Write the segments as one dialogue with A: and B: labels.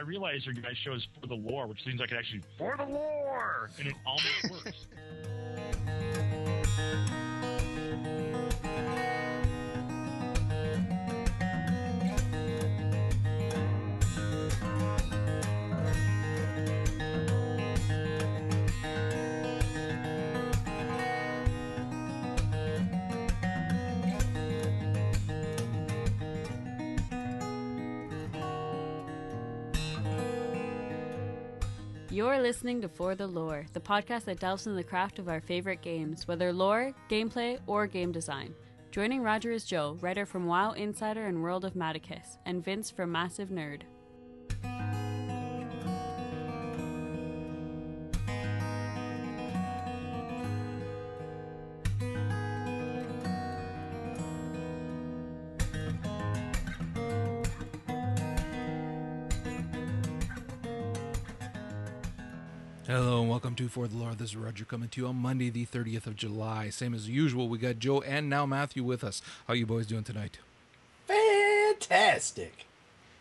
A: I realize your guys' show is for the lore, which seems like it actually for the lore, and it almost works.
B: You're listening to For the Lore, the podcast that delves into the craft of our favorite games, whether lore, gameplay, or game design. Joining Roger is Joe, writer from WoW Insider and World of Matticus, and Vince from Massive Nerd.
C: Welcome to For the Lore. This is Roger coming to you on Monday, the 30th of July. Same as usual, we got Joe and now Matthew with us. How you boys doing tonight?
D: Fantastic.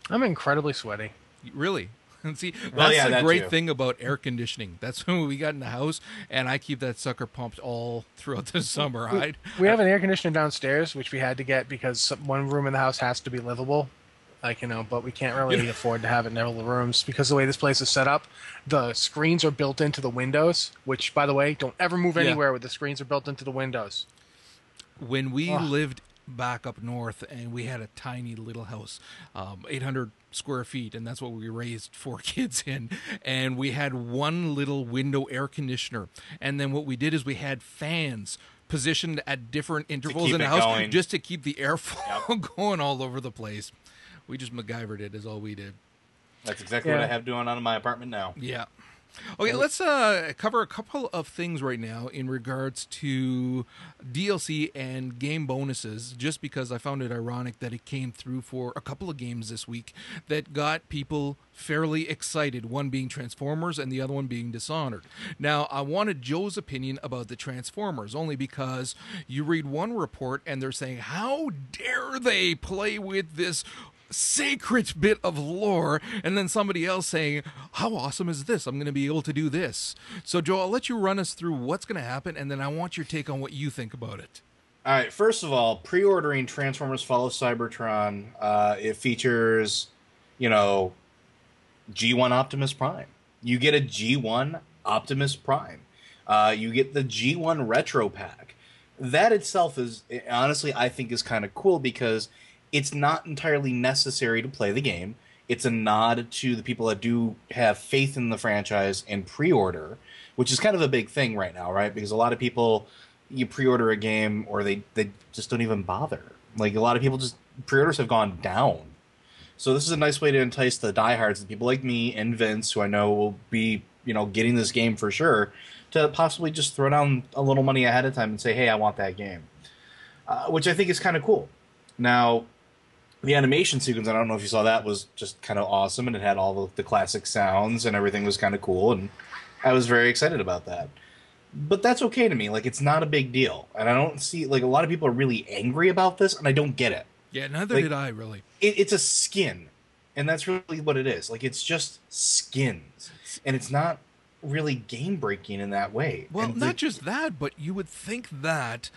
E: I'm incredibly sweaty.
C: Really? And see,
D: Well,
C: that's
D: yeah,
C: the
D: that
C: great
D: too.
C: thing about air conditioning. That's when we got in the house, and I keep that sucker pumped all throughout the summer. I
E: We have an air conditioner downstairs, which we had to get because one room in the house has to be livable. Like, you know, but we can't really afford to have it in all the rooms because the way this place is set up, the screens are built into the windows, which, by the way, don't ever move
C: Yeah.
E: anywhere where the screens are built into the windows.
C: when we
E: Ugh.
C: lived back up north and we had a tiny little house um, 800 square feet and that's what we raised four kids in and we had one little window air conditioner and then what we did is we had fans positioned at different intervals in the house
D: going.
C: just to keep the airflow going all over the place we just MacGyvered it is all we did
D: That's exactly what I have going on in my apartment now.
C: yeah. Okay, let's uh, cover a couple of things right now in regards to DLC and game bonuses, just because I found it ironic that it came through for a couple of games this week that got people fairly excited, one being Transformers and the other one being Dishonored. Now, I wanted Joe's opinion about the Transformers, only because you read one report and they're saying, How dare they play with this sacred bit of lore and then somebody else saying how awesome is this i'm going to be able to do this so joe i'll let you run us through what's going to happen and then i want your take on what you think about it
D: All right, first of all, pre-ordering Transformers: Fall of Cybertron. Uh, it features, you know, G1 Optimus Prime. You get a G1 Optimus Prime. Uh, you get the G1 Retro Pack. That itself is honestly, I think, is kind of cool because it's not entirely necessary to play the game. It's a nod to the people that do have faith in the franchise and pre-order, which is kind of a big thing right now, right? Because a lot of people you pre-order a game or they they just don't even bother. Like a lot of people just pre-orders have gone down. So this is a nice way to entice the diehards, the people like me and Vince, who I know will be, you know, getting this game for sure, to possibly just throw down a little money ahead of time and say, "Hey, I want that game," uh, which I think is kind of cool. Now, the animation sequence, I don't know if you saw that, was just kind of awesome, and it had all the, the classic sounds, and everything was kind of cool, and I was very excited about that. But that's okay to me. Like, it's not a big deal, and I don't see like a lot of people are really angry about this, and I don't get it
C: yeah neither
D: Like-
C: did i really
D: it, it's a skin, and that's really what it is. Like it's just skins, and it's not really game breaking in that way.
C: well
D: And
C: not
D: the-
C: just that but you would think that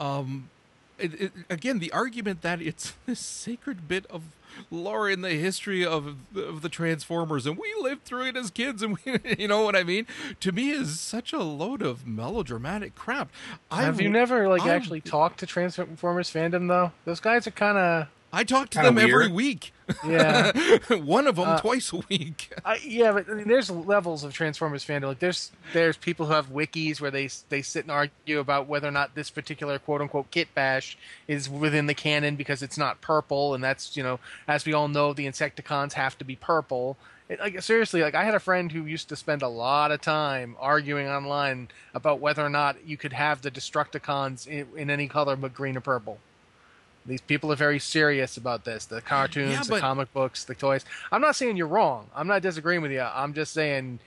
C: um it, it, again the argument that it's this sacred bit of lore in the history of the, of the transformers and we lived through it as kids and we you know what i mean to me is such a load of melodramatic crap I
E: have you never, like,
C: I-
E: actually talked to Transformers fandom, though? Those guys are kind of.
C: I talk to
D: Kinda
C: them every week.
E: Yeah.
C: One of them
E: Uh,
C: twice a week.
E: I, yeah, but I mean, there's levels of Transformers fandom. Like there's there's people who have wikis where they they sit and argue about whether or not this particular quote unquote kit bash is within the canon because it's not purple, and that's you know as we all know the Insecticons have to be purple. It, like seriously, like I had a friend who used to spend a lot of time arguing online about whether or not you could have the Destructicons in, in any color but green or purple. These people are very serious about this. The cartoons,
C: Yeah,
E: the comic books, the toys. I'm not saying you're wrong. I'm not disagreeing with you. I'm just saying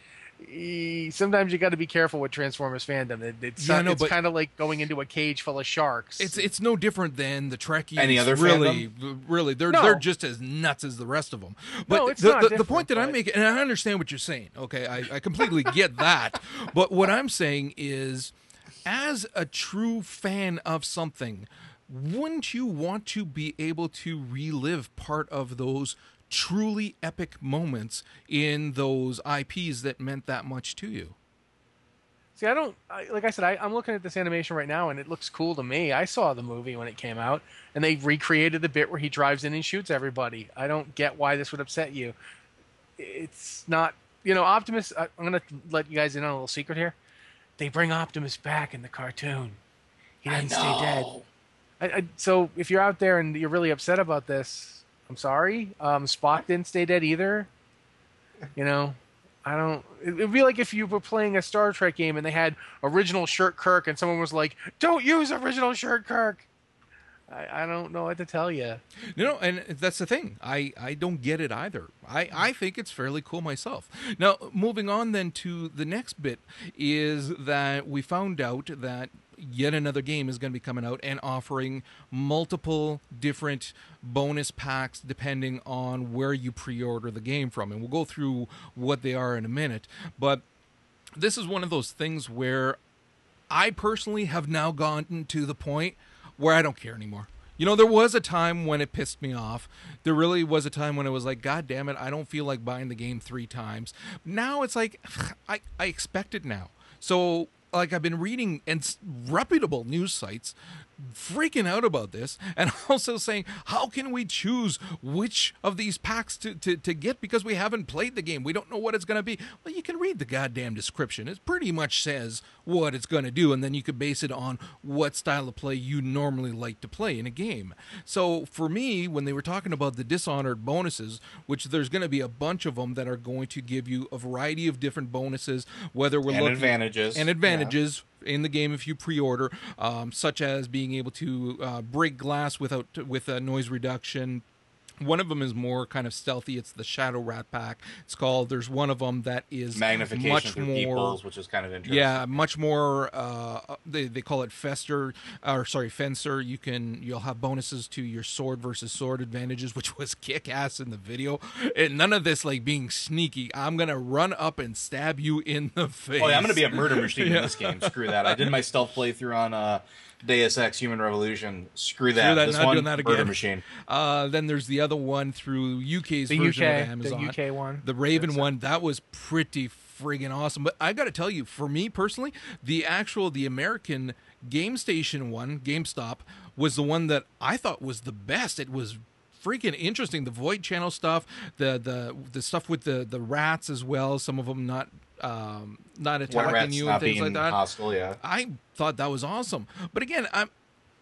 E: sometimes you got to be careful with Transformers fandom. It, it's
C: Yeah, no,
E: it's kind of like going into a cage full of sharks.
C: It's it's no different than the Trekkies.
D: Any other
C: really, really, they're
E: No.
C: they're just as nuts as the rest of them. But
E: No, it's
C: the,
E: not
C: the, the point that I'm making, and I understand what you're saying. Okay, I, I completely get that. But what I'm saying is, as a true fan of something, wouldn't you want to be able to relive part of those? Truly epic moments in those IPs that meant that much to you.
E: See, I don't I, like I said. I, I'm looking at this animation right now, and it looks cool to me. I saw the movie when it came out, and they recreated the bit where he drives in and shoots everybody. I don't get why this would upset you. It's not, you know, Optimus. I, I'm gonna let you guys in on a little secret here. They bring Optimus back in the cartoon. He doesn't stay dead. I, I, so if you're out there and you're really upset about this, I'm sorry. Um, Spock didn't stay dead either. You know, I don't. It would be like if you were playing a Star Trek game and they had original Shirt Kirk, and someone was like, "Don't use original Shirt Kirk." I, I don't know what to tell you.
C: You know, and that's the thing. I, I don't get it either. I, I think it's fairly cool myself. Now, moving on then to the next bit is that we found out that yet another game is going to be coming out and offering multiple different bonus packs depending on where you pre-order the game from. And we'll go through what they are in a minute. But this is one of those things where I personally have now gotten to the point where I don't care anymore. You know, there was a time when it pissed me off. There really was a time when it was like, God damn it, I don't feel like buying the game three times. Now it's like, I, I expect it now. So, like, I've been reading and reputable news sites freaking out about this and also saying, how can we choose which of these packs to, to, to get because we haven't played the game? We don't know what it's going to be. Well, you can read the goddamn description. It pretty much says what it's going to do, and then you can base it on what style of play you normally like to play in a game. So for me, when they were talking about the Dishonored bonuses, which there's going to be a bunch of them that are going to give you a variety of different bonuses, whether we're
D: And
C: looking
D: advantages.
C: and advantages in the game if you pre-order, um, such as being able to uh, break glass without with a noise reduction. One of them is more kind of stealthy. It's the Shadow Rat Pack. It's called. There's one of them that is
D: magnification
C: much more.
D: peoples, which is kind of interesting.
C: Yeah, much more. Uh, they they call it fester, or sorry, fencer. You can you'll have bonuses to your sword versus sword advantages, which was kick ass in the video. And none of this like being sneaky. I'm gonna run up and stab you in the face.
D: Oh yeah, I'm gonna be a murder machine in this game. Screw that. I did my stealth playthrough on uh, Deus Ex: Human Revolution. Screw that.
C: Screw that,
D: this
C: not
D: one
C: doing that
D: murder
C: again.
D: machine.
C: Uh, then there's the other one through UK's
E: The
C: version
E: UK,
C: of Amazon.
E: the UK one.
C: The Raven one, that was pretty friggin' awesome. But I got to tell you, for me personally, the actual the American Game Station one, GameStop, was the one that I thought was the best. It was freaking interesting. The Void Channel stuff, the the the stuff with the the rats as well. Some of them not um not attacking
D: rats
C: you
D: not
C: and things
D: being
C: like that.
D: hostile. Yeah.
C: I thought that was awesome. But again, I'm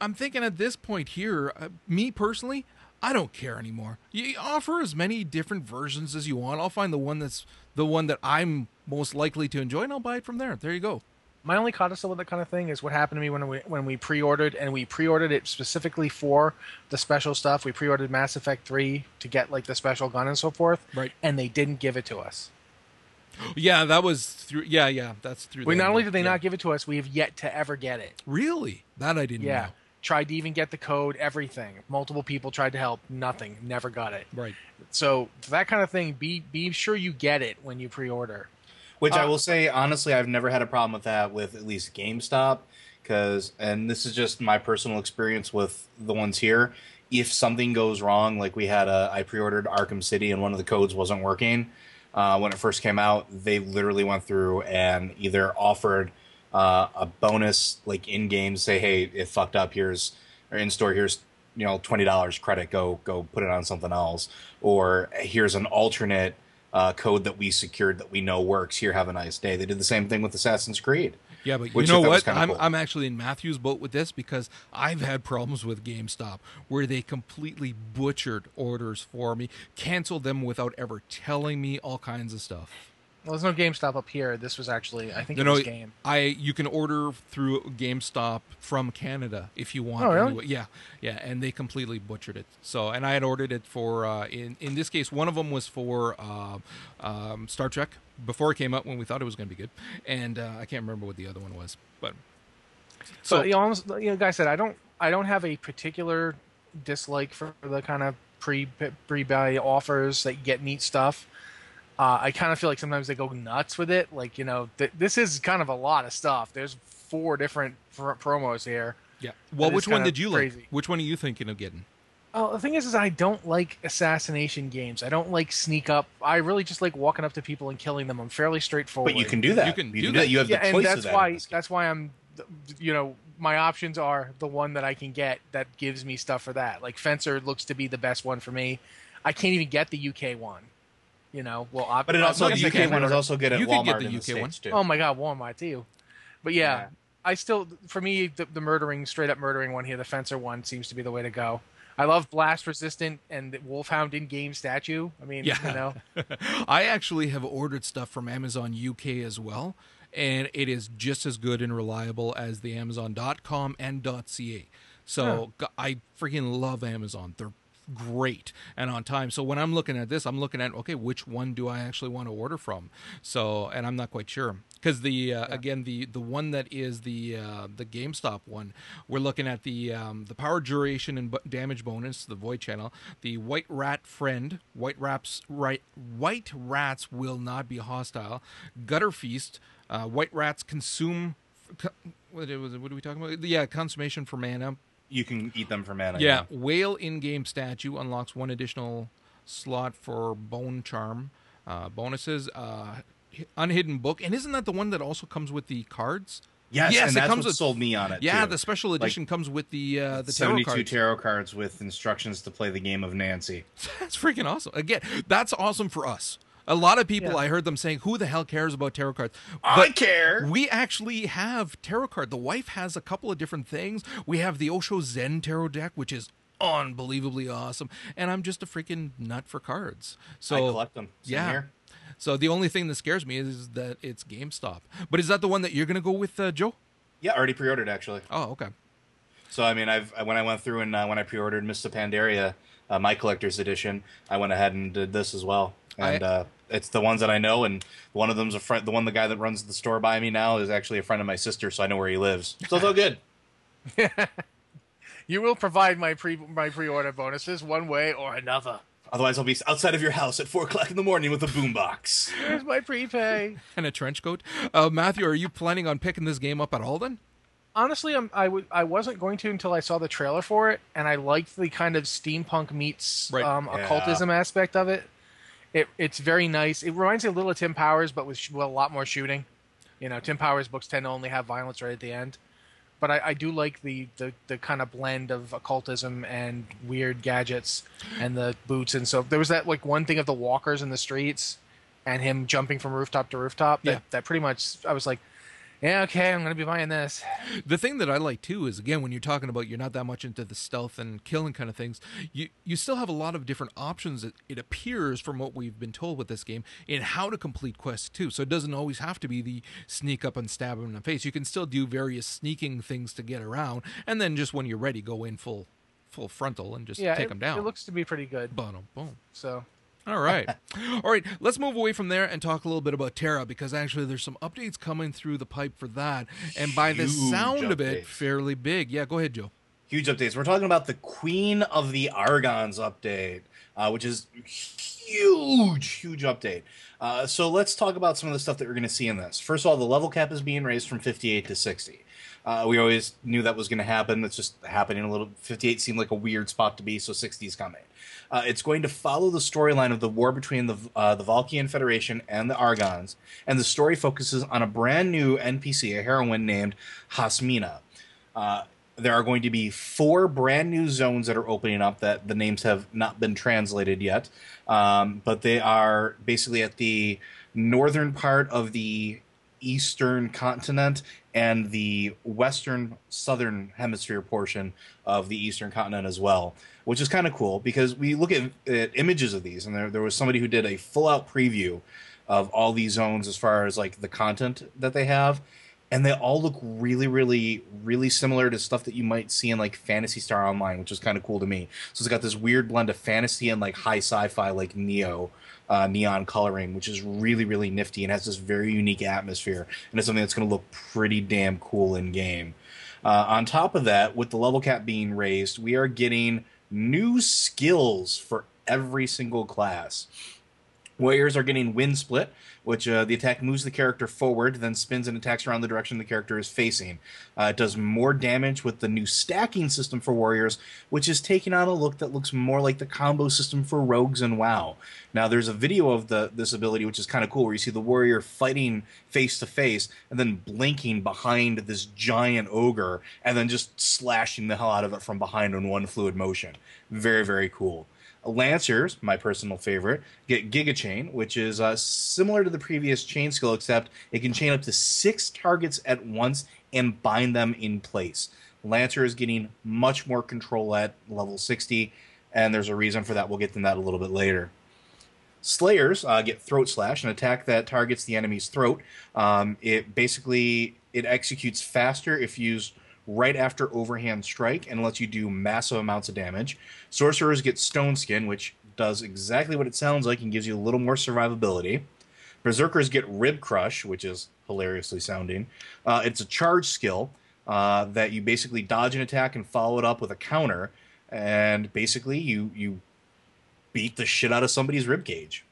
C: I'm thinking at this point here, uh, me personally, I don't care anymore. You offer as many different versions as you want. I'll find the one that's the one that I'm most likely to enjoy, and I'll buy it from there. There you go.
E: My only codicil with that kind of thing is what happened to me when we when we pre-ordered and we pre-ordered it specifically for the special stuff. We pre-ordered Mass Effect 3 to get like the special gun and so forth.
C: Right.
E: And they didn't give it to us.
C: Yeah, that was through. Yeah, yeah, that's through.
E: We
C: them.
E: not only did they
C: Yeah.
E: not give it to us, we have yet to ever get it.
C: really that I didn't
E: Yeah.
C: know.
E: Tried to even get the code, everything. Multiple people tried to help, nothing. Never got it.
C: Right.
E: So that kind of thing, be be sure you get it when you pre-order.
D: Which I
E: Uh,
D: will say honestly, I've never had a problem with that with at least GameStop, because and this is just my personal experience with the ones here. If something goes wrong, like we had a, I pre-ordered Arkham City and one of the codes wasn't working uh, when it first came out. They literally went through and either offered uh, a bonus, like in game, say, hey, it fucked up. Here's or in store. Here's you know twenty dollars credit. Go go put it on something else. Or here's an alternate uh, code that we secured that we know works. Here, have a nice day. They did the same thing with Assassin's Creed.
C: Yeah, but you know what? I'm
D: cool.
C: I'm actually in Matthew's boat with this because I've had problems with GameStop where they completely butchered orders for me, canceled them without ever telling me all kinds of stuff.
E: Well, there's no GameStop up here. This was actually, I think
C: You
E: it
C: know,
E: was Game.
C: I you can order through GameStop from Canada if you want.
E: Oh, really?
C: anyway. Yeah, yeah, and they completely butchered it. So, and I had ordered it for uh, in in this case, one of them was for uh, um, Star Trek before it came up when we thought it was going to be good, and uh, I can't remember what the other one was, but
E: So,
C: so
E: you know, almost, you know, like I said, I don't, I don't have a particular dislike for the kind of pre pre buy offers that get neat stuff. Uh, I kind of feel like sometimes they go nuts with it. Like you know, th- this is kind of a lot of stuff. There's four different pr- promos here.
C: yeah. Well, which one did you
E: crazy.
C: like? Which one are you thinking of getting?
E: Oh, the thing is, is I don't like assassination games. I don't like sneak up. I really just like walking up to people and killing them. I'm fairly straightforward.
D: But you can do that.
C: You can do
D: do
C: that.
D: You have
E: yeah,
D: the choice
E: and that's
D: of that.
E: why
D: in this
E: that's why I'm, you know, my options are the one that I can get that gives me stuff for that. Like Fencer looks to be the best one for me. I can't even get the UK one. You know, well, I,
D: But it uh, also
E: I
D: the UK
E: can
D: one is also good at
C: You could
D: Walmart
C: get the
D: in the
C: UK
D: States
C: one.
D: too.
E: Oh my god, Walmart too. But yeah,
D: Yeah.
E: I still, for me, the, the murdering, straight up murdering one here, the fencer one seems to be the way to go. I love blast resistant and the Wolfhound in game statue. I mean,
C: Yeah.
E: you know,
C: I actually have ordered stuff from Amazon UK as well, and it is just as good and reliable as the Amazon.com and .ca. So I freaking love Amazon. They're great and on time. So when I'm looking at this, I'm looking at okay, which one do I actually want to order from? So and I'm not quite sure because the uh, again the the one that is the uh, the GameStop one, we're looking at the um, the power duration and bu- damage bonus, the void channel, the white rat friend, white rats right white rats will not be hostile, gutter feast, uh, white rats consume. What, was it- what are we talking about? Yeah, consummation for mana.
D: You can eat them for mana.
C: Yeah, whale in-game statue unlocks one additional slot for bone charm uh, bonuses. Uh, hi- unhidden book, and isn't that the one that also comes with the cards?
D: Yes,
C: Yes,
D: and
C: it
D: that's
C: comes
D: what
C: with-
D: sold me on it.
C: Yeah,
D: too.
C: the special
D: Like,
C: edition comes with the uh, the tarot
D: 72
C: cards.
D: tarot cards with instructions to play the game of Nancy.
C: That's freaking awesome. Again, that's awesome for us. A lot of people,
E: Yeah.
C: I heard them saying, "Who the hell cares about tarot cards?"
D: I care.
C: We actually have tarot card. The wife has a couple of different things. We have the Osho Zen tarot deck, which is unbelievably awesome, and I'm just a freaking nut for cards. So
D: I collect them. Same
C: yeah.
D: here.
C: So the only thing that scares me is that it's GameStop. But is that the one that you're going to go with, uh, Joe?
D: Yeah, already pre-ordered actually.
C: Oh, okay.
D: So I mean, I've when I went through and uh, when I pre-ordered Mists of Pandaria, uh, my collector's edition, I went ahead and did this as well. And
C: I-
D: uh, it's the ones that I know, and one of them's a friend. The one, the guy that runs the store by me now, is actually a friend of my sister, so I know where he lives. So it's all good.
E: you will provide my pre my pre order bonuses one way or another.
D: Otherwise, I'll be outside of your house at four o'clock in the morning with a boombox.
E: Here's my prepay.
C: And a trench coat. Uh, Matthew, are you planning on picking this game up at all then?
E: Honestly, I'm, I w- I wasn't going to until I saw the trailer for it, and I liked the kind of steampunk meets
C: Right.
E: um,
D: Yeah.
E: occultism aspect of it. It it's very nice. It reminds me a little of Tim Powers, but with, sh- with a lot more shooting. You know, Tim Powers books tend to only have violence right at the end, but I, I do like the, the the kind of blend of occultism and weird gadgets and the boots and so there was that like one thing of the walkers in the streets and him jumping from rooftop to rooftop. That
C: Yeah.
E: that pretty much I was like, yeah, okay, I'm gonna be buying this.
C: The thing that I like too is again when you're talking about you're not that much into the stealth and killing kind of things, you you still have a lot of different options. It, it appears from what we've been told with this game in how to complete quests too. So it doesn't always have to be the sneak up and stab him in the face. You can still do various sneaking things to get around, and then just when you're ready, go in full full frontal and just
E: Yeah,
C: take
E: it,
C: them down.
E: It looks to be pretty good.
C: boom, boom.
E: So
C: All right. All right. Let's move away from there and talk a little bit about TERA because actually there's some updates coming through the pipe for that. And by the
D: Huge
C: sound of it, fairly big. Yeah, go ahead, Joe.
D: Huge updates. We're talking about the Queen of the Argons update, uh, which is huge, huge update. Uh, so let's talk about some of the stuff that we're going to see in this. First of all, the level cap is being raised from 58 to 60. Uh, we always knew that was going to happen. It's just happening a little. 58 seemed like a weird spot to be, so 60 is coming. Uh, it's going to follow the storyline of the war between the uh, the Valkyon Federation and the Argons, and the story focuses on a brand new NPC, a heroine named Hasmina. Uh, there are going to be four brand new zones that are opening up that the names have not been translated yet, um, but they are basically at the northern part of the eastern continent and the western southern hemisphere portion of the eastern continent as well which is kind of cool because we look at, at images of these and there, there was somebody who did a full out preview of all these zones as far as like the content that they have and they all look really, really, really similar to stuff that you might see in like Phantasy Star Online, which is kind of cool to me. So it's got this weird blend of fantasy and like high sci-fi, like Neo. Uh, neon coloring, which is really, really nifty and has this very unique atmosphere, and it's something that's going to look pretty damn cool in game. Uh, on top of that, with the level cap being raised, we are getting new skills for every single class. Warriors are getting wind split, which uh, the attack moves the character forward, then spins and attacks around the direction the character is facing. Uh, it does more damage with the new stacking system for warriors, which is taking on a look that looks more like the combo system for rogues and WoW. Now, there's a video of the this ability, which is kind of cool, where you see the warrior fighting face to face and then blinking behind this giant ogre, and then just slashing the hell out of it from behind in one fluid motion. Very, very cool. Lancers, my personal favorite, get Giga Chain, which is uh, similar to the previous chain skill, except it can chain up to six targets at once and bind them in place. Lancer is getting much more control at level 60, and there's a reason for that. We'll get to that a little bit later. Slayers uh, get Throat Slash, an attack that targets the enemy's throat. Um, it basically it executes faster if used right after overhand strike and lets you do massive amounts of damage. Sorcerers get Stone Skin, which does exactly what it sounds like and gives you a little more survivability. Berserkers get Rib Crush, which is hilariously sounding. Uh, it's a charge skill uh, that you basically dodge an attack and follow it up with a counter, and basically you you beat the shit out of somebody's rib cage.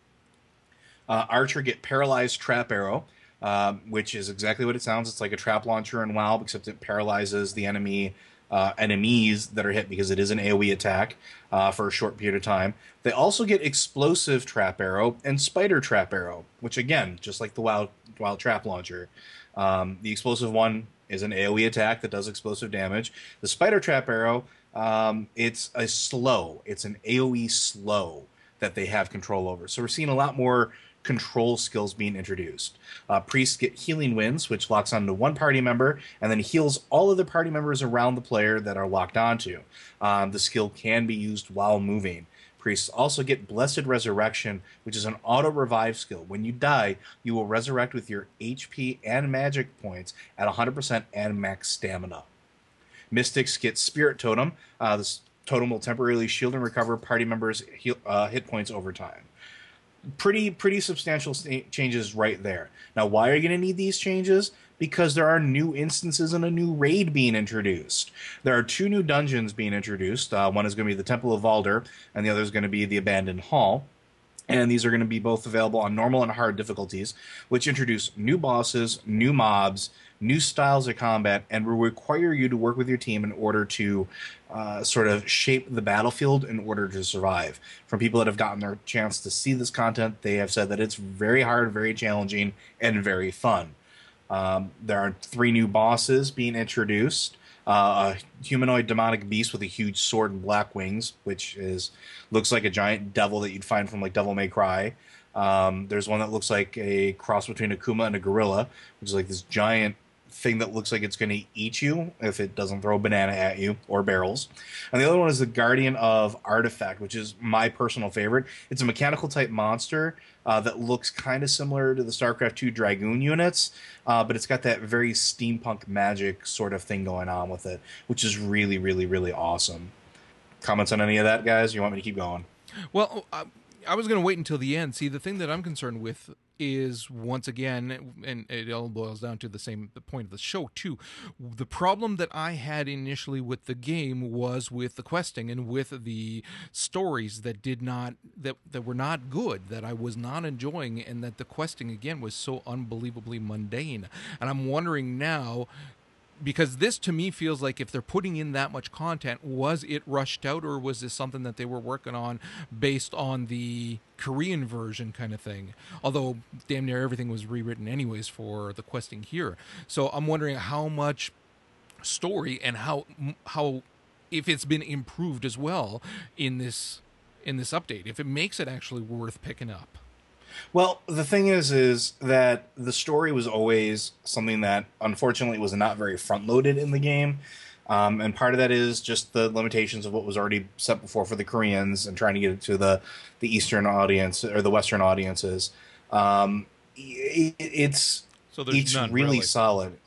D: Uh, Archer get Paralyzed Trap Arrow um, which is exactly what it sounds. It's like a trap launcher in WoW, except it paralyzes the enemy uh, enemies that are hit because it is an AOE attack uh, for a short period of time. They also get explosive trap arrow and spider trap arrow, which again, just like the wild wild trap launcher, um, the explosive one is an AOE attack that does explosive damage. The spider trap arrow, um, it's a slow. It's an AOE slow that they have control over. So we're seeing a lot more control skills being introduced. Uh, priests get healing winds, which locks onto one party member and then heals all of the party members around the player that are locked onto. Um, the skill can be used while moving. Priests also get Blessed Resurrection, which is an auto revive skill. When you die, you will resurrect with your HP and magic points at 100% and max stamina. Mystics get Spirit Totem. Uh, this totem will temporarily shield and recover party members' heal, uh, hit points over time pretty pretty substantial changes right there. Now, why are you going to need these changes? Because there are new instances and a new raid being introduced. There are two new dungeons being introduced. Uh, one is going to be the Temple of Valder, and the other is going to be the Abandoned Hall. And these are going to be both available on normal and hard difficulties, which introduce new bosses, new mobs, new styles of combat, and will require you to work with your team in order to uh, sort of shape the battlefield in order to survive. From people that have gotten their chance to see this content, they have said that it's very hard, very challenging, and very fun. Um, there are three new bosses being introduced. Uh, a humanoid demonic beast with a huge sword and black wings, which is looks like a giant devil that you'd find from like Devil May Cry. Um, there's one that looks like a cross between a Kuma and a gorilla, which is like this giant thing that looks like it's going to eat you if it doesn't throw a banana at you or barrels. And the other one is the Guardian of Artifact, which is my personal favorite. It's a mechanical type monster uh, that looks kind of similar to the StarCraft 2 Dragoon units, uh, but it's got that very steampunk magic sort of thing going on with it, which is really, really, really awesome. Comments on any of that, guys? You want me to keep going?
C: Well, uh, I was going to wait until the end. See, the thing that I'm concerned with is once again, and it all boils down to the same the point of the show too. The problem that I had initially with the game was with the questing and with the stories that did not that that were not good, that I was not enjoying, and that the questing again was so unbelievably mundane. And I'm wondering now because this to me feels like if they're putting in that much content, was it rushed out or was this something that they were working on based on the Korean version kind of thing? Although damn near everything was rewritten anyways for the questing here. So I'm wondering how much story and how how if it's been improved as well in this in this update, if it makes it actually worth picking up.
D: Well, the thing is, is that the story was always something that unfortunately was not very front loaded in the game. Um, and part of that is just the limitations of what was already set before for the Koreans and trying to get it to the, the Eastern audience or the Western audiences. Um, it, it's
C: so
D: it's really, really, solid.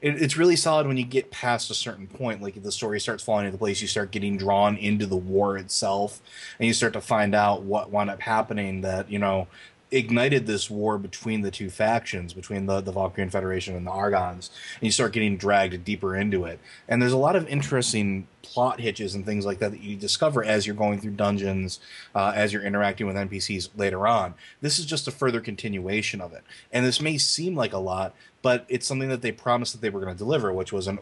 D: it, it's really solid when you get past a certain point. Like if the story starts falling into place, you start getting drawn into the war itself, and you start to find out what wound up happening. That you know ignited this war between the two factions, between the, the Valkyrian Federation and the Argons, and you start getting dragged deeper into it. And there's a lot of interesting plot hitches and things like that that you discover as you're going through dungeons, uh, as you're interacting with NPCs later on. This is just a further continuation of it. And this may seem like a lot, but it's something that they promised that they were going to deliver, which was an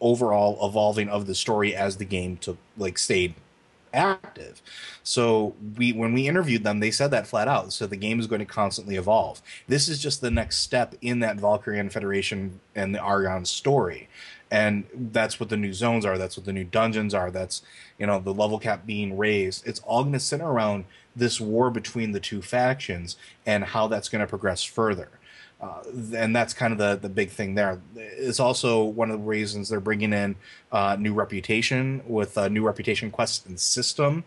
D: overall evolving of the story as the game took like stayed active. So we when we interviewed them, they said that flat out. So the game is going to constantly evolve. This is just the next step in that Valkyrian Federation and the Argon story. And that's what the new zones are. That's what the new dungeons are. That's you know the level cap being raised. It's all going to center around this war between the two factions and how that's going to progress further. Uh, and that's kind of the, the big thing there. It's also one of the reasons they're bringing in uh, new reputation with a new reputation quest and system,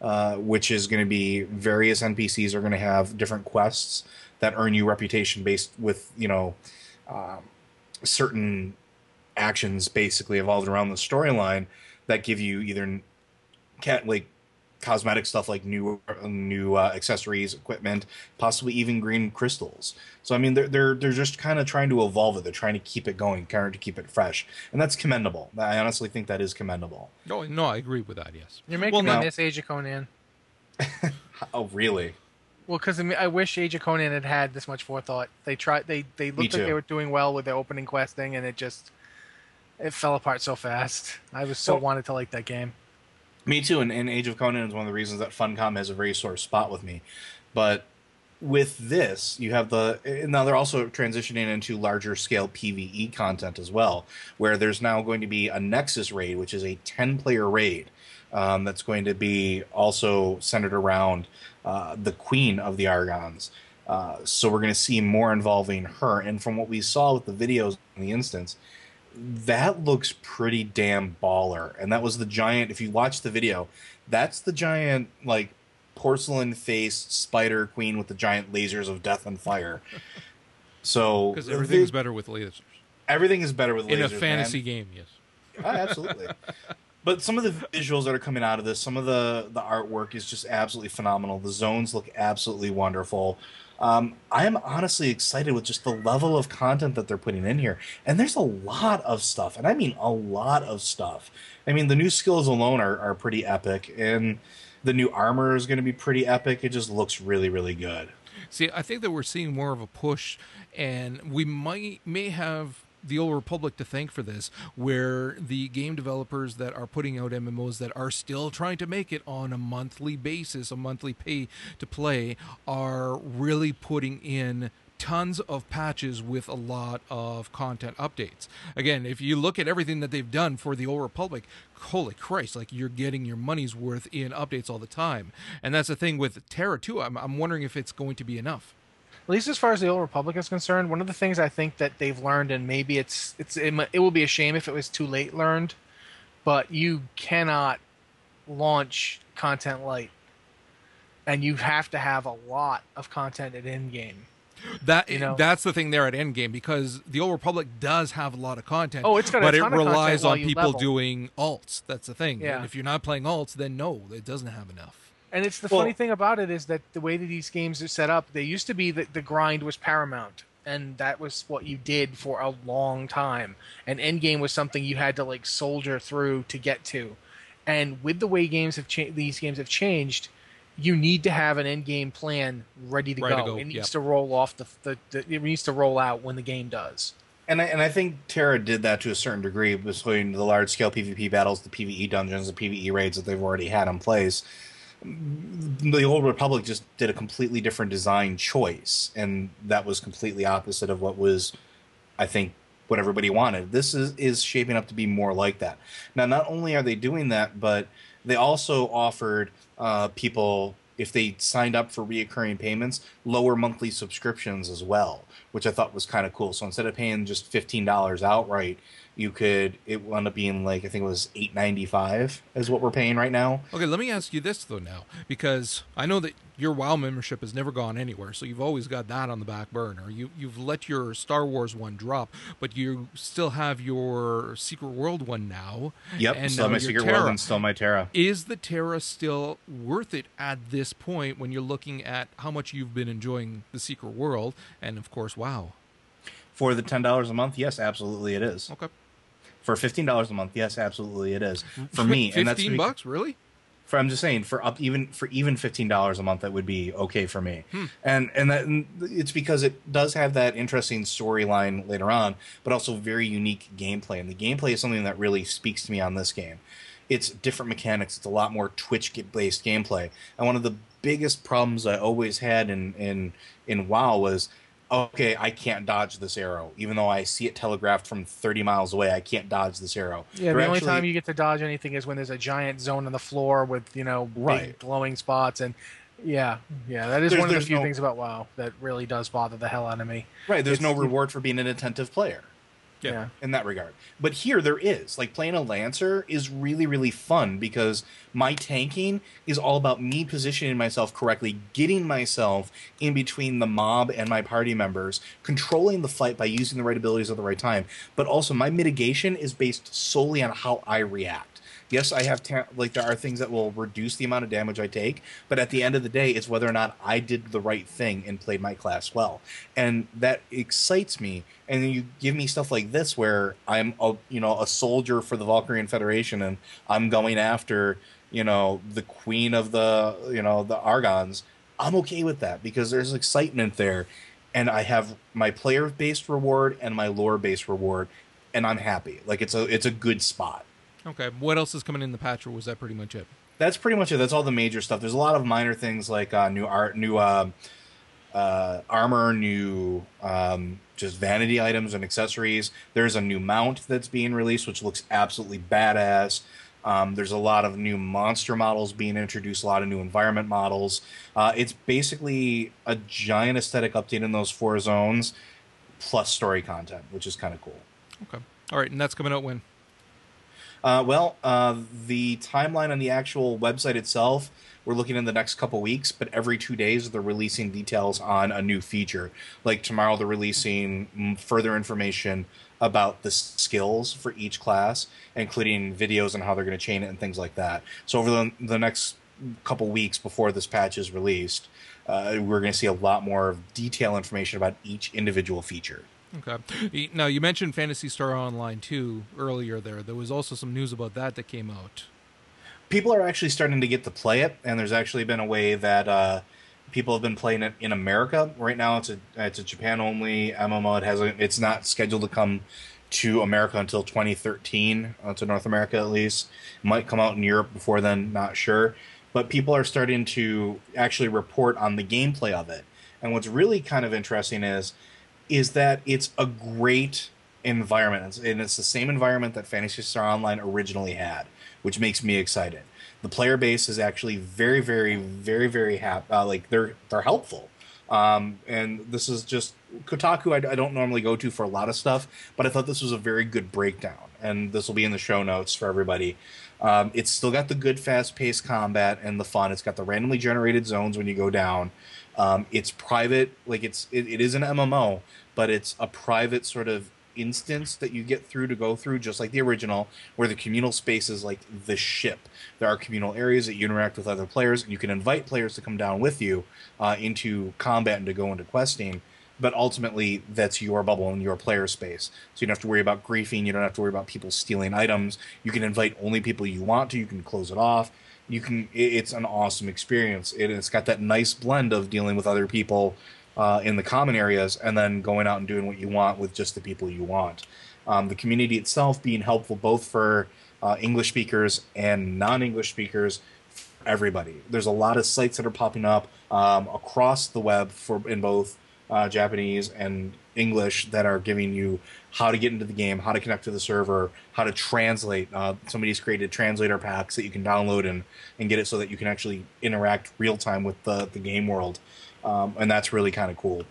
D: uh, which is going to be various NPCs are going to have different quests that earn you reputation based with you know um, certain actions basically evolved around the storyline that give you either like cosmetic stuff like new new uh, accessories, equipment, possibly even green crystals. So I mean, they're they're they're just kind of trying to evolve it. They're trying to keep it going, kind of to keep it fresh, and that's commendable. I honestly think that is commendable.
C: No, no, I agree with that. Yes.
E: You're making
C: Well,
E: me
C: now-
E: miss Age of Conan.
D: Oh, really?
E: Well, because I, mean, I wish Age of Conan had had this much forethought. They tried. They they looked like they were doing well with their opening questing, and it just it fell apart so fast. I was so
D: Well-
E: wanted to like that game.
D: Me too. And, and Age of Conan is one of the reasons that Funcom has a very sore spot with me. But with this, you have the now they're also transitioning into larger scale PVE content as well, where there's now going to be a Nexus raid, which is a 10 player raid um, that's going to be also centered around uh, the Queen of the Argons. Uh, so we're going to see more involving her. And from what we saw with the videos in the instance, that looks pretty damn baller. And that was the giant. If you watch the video, that's the giant like porcelain faced spider queen with the giant lasers of death and fire. So
C: Because everything's better with lasers
D: everything is better with
C: in a fantasy
D: man.
C: game. Yes.
D: Oh, absolutely. but some of the visuals that are coming out of this, some of the the artwork is just absolutely phenomenal. The zones look absolutely wonderful. Um, I am honestly excited with just the level of content that they're putting in here, and there's a lot of stuff, and I mean a lot of stuff. I mean, the new skills alone are are pretty epic, and the new armor is going to be pretty epic. It just looks really, really good.
C: See, I think that we're seeing more of a push, and we might may have the old Republic to thank for this, where the game developers that are putting out MMOs that are still trying to make it on a monthly basis, a monthly pay to play, are really putting in tons of patches with a lot of content updates. Again, if you look at everything that they've done for the Old Republic, holy Christ, like you're getting your money's worth in updates all the time. And that's the thing with TERA too. I'm, I'm wondering if it's going to be enough.
E: At least as far as the old Republic is concerned, one of the things I think that they've learned, and maybe it's it's it, it will be a shame if it was too late learned, but you cannot launch content light, and you have to have a lot of content at end game.
C: That
E: You know?
C: that's the thing there at Endgame because the Old Republic does have a lot of content.
E: Oh, it's got a
C: but it
E: ton of content
C: relies on people
E: level.
C: doing alts. That's the thing.
E: Yeah.
C: And if you're not playing alts, then no, it doesn't have enough.
E: And it's the
D: Well-
E: funny thing about it is that the way that these games are set up, they used to be that the grind was paramount, and that was what you did for a long time. And endgame was something you had to like soldier through to get to. And with the way games have changed, these games have changed. You need to have an endgame plan ready to
C: Ready
E: go.
C: to go,
E: It needs
C: yep.
E: to roll off the, the, the. It needs to roll out when the game does.
D: And I, and I think TERA did that to a certain degree between the large scale PvP battles, the PvE dungeons, the PvE raids that they've already had in place. The Old Republic just did a completely different design choice, and that was completely opposite of what was, I think, what everybody wanted. This is, is shaping up to be more like that. Now, not only are they doing that, but they also offered uh, people, if they signed up for reoccurring payments, lower monthly subscriptions as well, which I thought was kind of cool. So instead of paying just fifteen dollars outright, You could it wound up being like I think it was eight ninety five is what we're paying right now.
C: Okay, let me ask you this though now, because I know that your WoW membership has never gone anywhere, so you've always got that on the back burner. You you've let your Star Wars one drop, but you still have your Secret World one now.
D: Yep,
C: and
D: still my secret
C: TERA.
D: world and still my TERA.
C: Is the TERA still worth it at this point when you're looking at how much you've been enjoying the Secret World and of course WoW?
D: For the ten dollars a month, yes, absolutely it is.
C: Okay.
D: For fifteen dollars a month, yes, absolutely it is. Mm-hmm. For me, and that's
C: fifteen
D: be-
C: bucks, really?
D: For I'm just saying, for up even for even fifteen dollars a month, that would be okay for me. Hmm. And and that and it's because it does have that interesting storyline later on, but also very unique gameplay. And the gameplay is something that really speaks to me on this game. It's different mechanics. It's a lot more Twitch based gameplay. And one of the biggest problems I always had in in in WoW was okay, I can't dodge this arrow, even though I see it telegraphed from 30 miles away. I can't dodge this arrow.
E: Yeah,
D: They're
E: the only
D: actually-
E: time you get to dodge anything is when there's a giant zone on the floor with you know big
D: Right.
E: glowing spots, and yeah, yeah, that is
D: There's-
E: one of the few
D: no-
E: things about WoW that really does bother the hell out of me.
D: right, there's
E: it's-
D: no reward for being an attentive player.
C: Yeah.
E: Yeah,
D: in that regard. But here there is. Like playing a Lancer is really, really fun because my tanking is all about me positioning myself correctly, getting myself in between the mob and my party members, controlling the fight by using the right abilities at the right time. But also my mitigation is based solely on how I react. Yes, I have ta- like there are things that will reduce the amount of damage I take, but at the end of the day, it's whether or not I did the right thing and played my class well, and that excites me. And you give me stuff like this where I'm a you know a soldier for the Valkyrian Federation, and I'm going after you know the queen of the you know the Argons. I'm okay with that because there's excitement there, and I have my player based reward and my lore based reward, and I'm happy. Like it's a it's a good spot.
C: Okay. What else is coming in the patch, or was that pretty much it?
D: that's pretty much it. That's all the major stuff. There's a lot of minor things like uh, new art, new uh, uh, armor, new um, just vanity items and accessories. There's a new mount that's being released, which looks absolutely badass. Um, there's a lot of new monster models being introduced, a lot of new environment models. Uh, it's basically a giant aesthetic update in those four zones, plus story content, which is kind of cool.
C: Okay. All right, and that's coming out when?
D: Uh, well, uh, the timeline on the actual website itself, we're looking in the next couple weeks, but every two days they're releasing details on a new feature. Like tomorrow, they're releasing further information about the skills for each class, including videos on how they're going to chain it and things like that. So over the, the next couple weeks before this patch is released, uh, we're going to see a lot more detail information about each individual feature.
C: Okay. Now you mentioned Phantasy Star Online 2 earlier. There, there was also some news about that that came out.
D: people are actually starting to get to play it, and there's actually been a way that uh, people have been playing it in America. Right now, it's a it's a Japan only MMO. It has a, it's not scheduled to come to America until 2013 uh, to North America at least. Might come out in Europe before then, not sure. But people are starting to actually report on the gameplay of it. And what's really kind of interesting is is that it's a great environment, and it's the same environment that Phantasy Star Online originally had, which makes me excited. The player base is actually very, very, very, very happy. Uh, like they're they're helpful, um, and this is just Kotaku. I, I don't normally go to for a lot of stuff, but I thought this was a very good breakdown, and this will be in the show notes for everybody. Um, it's still got the good, fast-paced combat and the fun. It's got the randomly generated zones when you go down. Um, it's private, like it's it, it is an MMO, but it's a private sort of instance that you get through to go through, just like the original, where the communal space is like the ship. There are communal areas that you interact with other players, and you can invite players to come down with you uh, into combat and to go into questing. But ultimately, that's your bubble and your player space. So you don't have to worry about griefing. You don't have to worry about people stealing items. You can invite only people you want to. You can close it off you can it's an awesome experience it, it's got that nice blend of dealing with other people uh, in the common areas and then going out and doing what you want with just the people you want um, the community itself being helpful both for uh, english speakers and non-english speakers for everybody there's a lot of sites that are popping up um, across the web for in both uh, Japanese and English that are giving you how to get into the game, how to connect to the server, how to translate. Uh, somebody's created translator packs that you can download and, and get it so that you can actually interact real time with the, the game world. Um, and that's really kind of cool.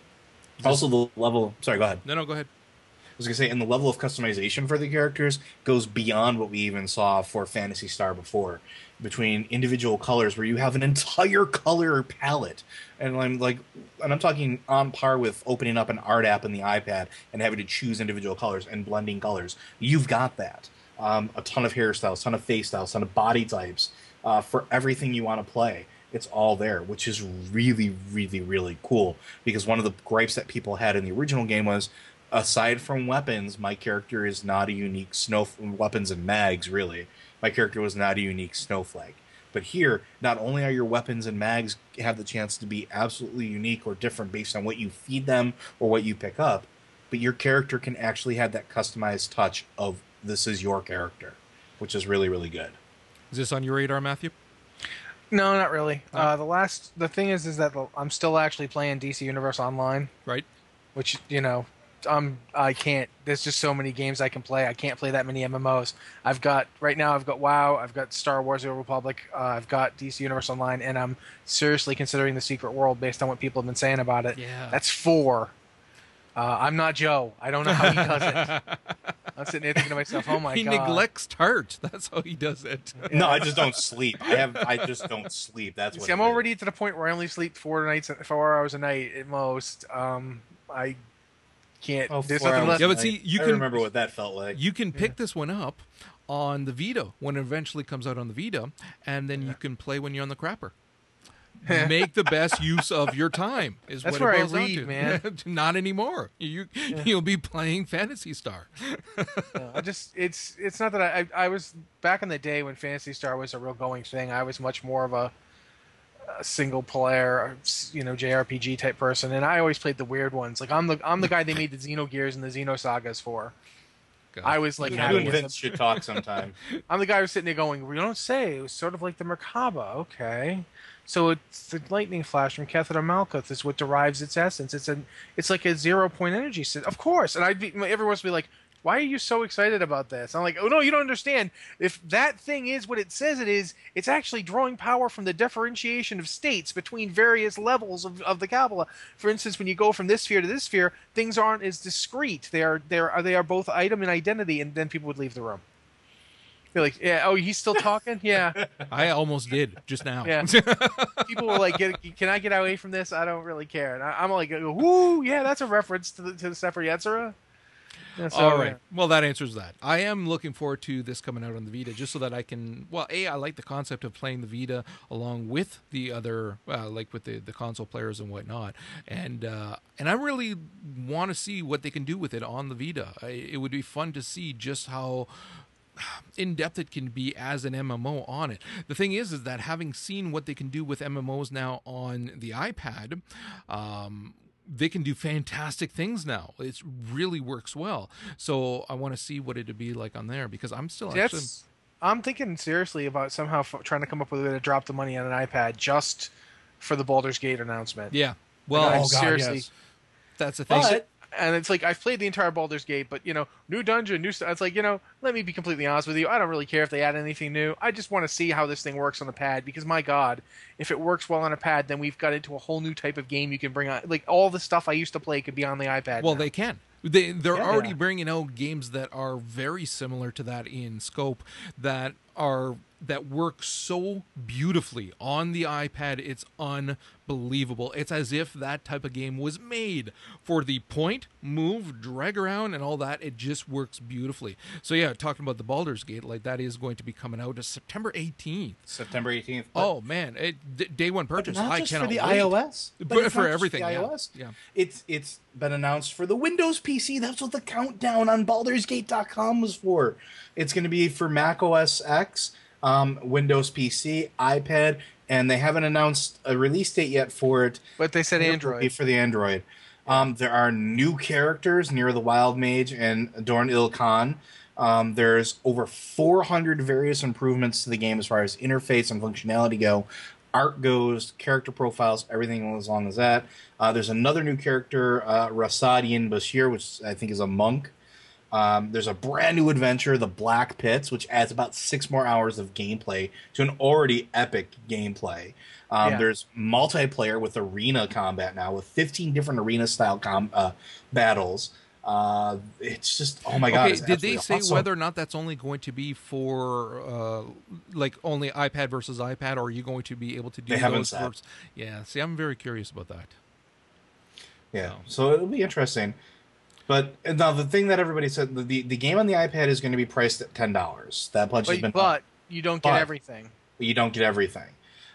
D: Also, the level. Sorry, go ahead.
C: No, no, go ahead.
D: I was gonna say, and the level of customization for the characters goes beyond what we even saw for Phantasy Star before. Between individual colors, where you have an entire color palette, and I'm like, and I'm talking on par with opening up an art app in the iPad and having to choose individual colors and blending colors. You've got that. Um, a ton of hairstyles, ton of face styles, ton of body types uh, for everything you want to play. It's all there, which is really, really, really cool. Because one of the gripes that people had in the original game was, aside from weapons, my character is not a unique snow weapons and mags. Really, my character was not a unique snowflake. But here, not only are your weapons and mags have the chance to be absolutely unique or different based on what you feed them or what you pick up, but your character can actually have that customized touch of this is your character, which is really, really good.
C: Is this on your radar, Matthew?
E: No, not really. Uh, the last, the thing is, is that I'm still actually playing DC Universe Online,
C: Right.
E: which you know, I'm I can't. There's just so many games I can play. I can't play that many MMOs. I've got right now. I've got WoW. I've got Star Wars: The Old Republic. Uh, I've got DC Universe Online, and I'm seriously considering the Secret World based on what people have been saying about it.
C: Yeah.
E: That's four. Uh, I'm not Joe. I don't know how he does it. I'm sitting there thinking to myself, "Oh my
C: he
E: god!"
C: He neglects tart. That's how he does it.
D: No, I just don't sleep. I have. I just don't sleep. That's what.
E: See, I'm
D: it is.
E: already to the point where I only sleep four nights, four hours a night at most. Um, I can't.
D: Oh,
E: there's
D: four
E: nothing left.
C: Yeah, but see, you
D: I
C: can-
D: remember what that felt like.
C: You can pick this one up on the Vita when it eventually comes out on the Vita, and then you can play when you're on the crapper. Make the best use of your time. Is
E: That's
C: what
E: where
C: it
E: I
C: boils down
E: read,
C: to.
E: man.
C: Not anymore. You you'll be playing Phantasy Star.
E: No, I just it's it's not that I, I I was back in the day when Phantasy Star was a real going thing. I was much more of a, a single player, you know, JRPG type person, and I always played the weird ones. Like I'm the I'm the guy they made the Xenogears and the Xenosagas for.
C: God.
E: I was like
D: you
E: happy
D: and Vince should talk sometime.
E: I'm the guy who's sitting there going, "We don't say." It was sort of like the Merkaba. Okay, so it's the lightning flash from Kether to Malkuth is what derives its essence. It's an it's like a zero point energy system, of course. And I'd be everyone would be like, "Why are you so excited about this?" I'm like, "Oh no, you don't understand. If that thing is what it says it is, it's actually drawing power from the differentiation of states between various levels of, of the Kabbalah. For instance, when you go from this sphere to this sphere, things aren't as discrete. They are they are they are both item and identity, and then people would leave the room." You're like, yeah, oh, he's still talking? Yeah.
C: I almost did just now.
E: Yeah. People were like, can I get away from this? I don't really care. And I, I'm like, woo, yeah, that's a reference to the, to the Sefer Yetzirah. Yeah, so,
C: All right.
E: yeah.
C: Well, that answers that. I am looking forward to this coming out on the Vita, just so that I can. Well, a I like the concept of playing the Vita along with the other, uh, like with the, the console players and whatnot, and uh, and I really want to see what they can do with it on the Vita. I, it would be fun to see just how in depth it can be as an MMO on it. The thing is, is that having seen what they can do with MMOs now on the iPad, um, they can do fantastic things now. It really works well. So I want to see what it'd be like on there because I'm still actually.
E: That's, I'm thinking seriously about somehow f- trying to come up with a way to drop the money on an iPad just for the Baldur's Gate announcement.
C: Yeah. Well,
E: I'm
C: oh, God,
E: seriously-
C: yes. That's the thing.
D: But
E: And it's like I've played the entire Baldur's Gate, but you know, new dungeon, new stuff. It's like you know, let me be completely honest with you. I don't really care if they add anything new. I just want to see how this thing works on the pad because my God, if it works well on a pad, then we've got into a whole new type of game you can bring on. Like all the stuff I used to play could be on the iPad.
C: Well,
E: now.
C: they can. They they're
E: Yeah.
C: already
E: Yeah.
C: bringing out games that are very similar to that in scope that are that work so beautifully on the iPad. It's unbelievable. It's as if that type of game was made for the point, move, drag around, and all that. It just works beautifully. So yeah, talking about the Baldur's Gate, like that is going to be coming out September 18th.
D: September 18th.
C: Oh man, it, d- day one
D: But
C: purchase.
D: not
C: I
D: just
C: cannot
D: for the
C: wait.
D: iOS,
C: But
D: it's
C: for
D: not just for
C: everything,
D: the
C: yeah.
D: iOS.
C: Yeah.
D: It's it's been announced for the Windows PC. That's what the countdown on Baldur'sGate.com was for. It's going to be for Mac OS X, um, Windows PC, iPad, and they haven't announced a release date yet for it.
E: but they said Android.
D: for the Android. Um, there are new characters Neera the Wild Mage and Dorn Il Khan. Um, there's over 400 various improvements to the game as far as interface and functionality go. Art goes, character profiles, everything as long as that. Uh, there's another new character, uh, Rasaad yn Bashir, which I think is a monk. Um, there's a brand new adventure, The Black Pits, which adds about six more hours of gameplay to an already epic gameplay. Um,
E: Yeah.
D: There's multiplayer with arena combat now, with 15 different arena style com- uh, battles. Uh, it's just oh my god!
C: okay, did they say
D: awesome.
C: whether or not that's only going to be for uh, like only iPad versus iPad, or are you going to be able to do
D: They haven't said.
C: Yeah, see, I'm very curious about that.
D: Yeah, so it'll be interesting. But uh, now the thing that everybody said the the, the game on the iPad is going to be priced at ten dollars. That pledge has been
E: But, but you don't get
D: But-
E: everything.
D: you don't get everything.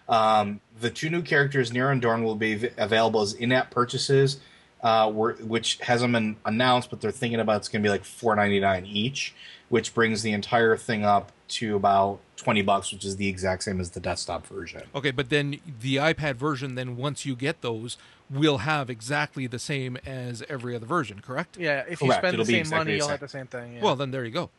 D: Um, the two new characters, Neera and Dorn, will be v- available as in-app purchases, uh, were, which hasn't been announced, but they're thinking about it's going to be like four ninety nine each, which brings the entire thing up to about twenty bucks, which is the exact same as the desktop version.
C: Okay, but then the iPad version, then once you get those, will have exactly the same as every other version, correct?
E: Yeah, if you spend
D: it'll
E: the same
D: exactly
E: money,
D: the
E: you'll
D: same.
E: have the same thing. Yeah.
C: Well, then there you go.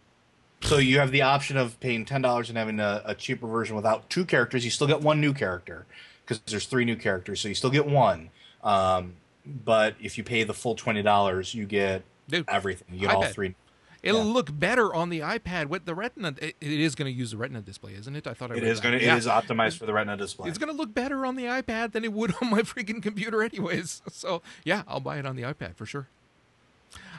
D: So you have the option of paying ten dollars and having a, a cheaper version without two characters. You still get one new character because there's three new characters, so you still get one. Um, but if you pay the full twenty dollars, you get
C: Dude,
D: everything. You get all
C: iPad.
D: three.
C: It'll
D: Yeah.
C: look better on the iPad with the Retina. It, it is going to use the Retina display, isn't it? I thought I
D: It is going to.
C: Yeah.
D: It is optimized for the Retina display.
C: It's going to look better on the iPad than it would on my freaking computer, anyways. So yeah, I'll buy it on the iPad for sure.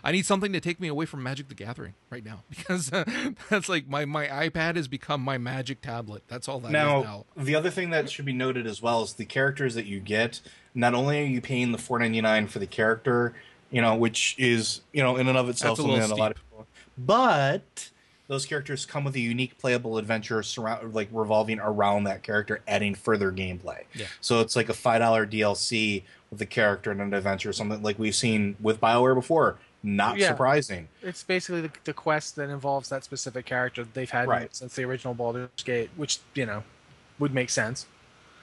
C: I need something to take me away from Magic the Gathering right now because uh, that's like my my iPad has become my Magic tablet. That's all that
D: now,
C: now.
D: the other thing that should be noted as well is the characters that you get. Not only are you paying the four ninety nine for the character, you know, which is you know in and of itself
C: That's a
D: something that a lot of people, but those characters come with a unique playable adventure surround like revolving around that character, adding further gameplay.
C: Yeah.
D: So it's like a five dollar DLC with a character and an adventure, something like we've seen with Bioware before. Not
E: Yeah.
D: surprising.
E: it's basically the, the quest that involves that specific character that they've had
D: Right.
E: since the original Baldur's Gate, which you know would make sense.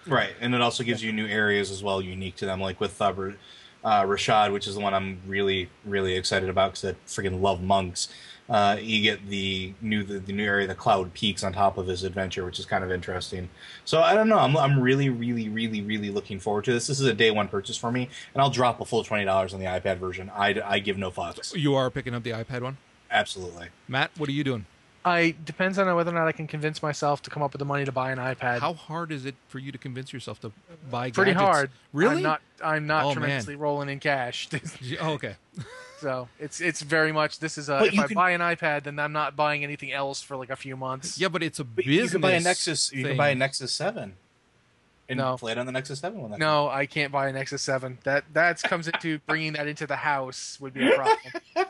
D: Right, and it also gives you new areas as well, unique to them, like with uh, uh, Rasaad, which is the one I'm really, really excited about because I freaking love monks. Uh, you get the new the, the new area, the Cloud Peaks, on top of his adventure, which is kind of interesting. So I don't know, I'm I'm really, really, really, really looking forward to this. This is a day one purchase for me, and I'll drop a full twenty dollars on the iPad version. I, I give no fucks.
C: You are picking up the iPad one,
D: Absolutely.
C: Matt. What are you doing?
E: I depends on whether or not I can convince myself to come up with the money to buy an iPad.
C: How hard is it for you to convince yourself to buy?
E: Pretty
C: gadgets?
E: hard.
C: Really?
E: I'm not. I'm not
C: Oh, man.
E: tremendously rolling in cash.
C: Oh, okay.
E: so it's it's very much. This is a.
D: But
E: If
D: you
E: I
D: can-
E: buy an iPad, then I'm not buying anything else for like a few months.
C: Yeah, but it's a
D: But
C: business.
D: you can buy a Nexus. You can buy a Nexus Seven, and
E: No.
D: play it on the Nexus Seven when that
E: No, I can't buy a Nexus Seven. That that comes into bringing that into the house would be a problem.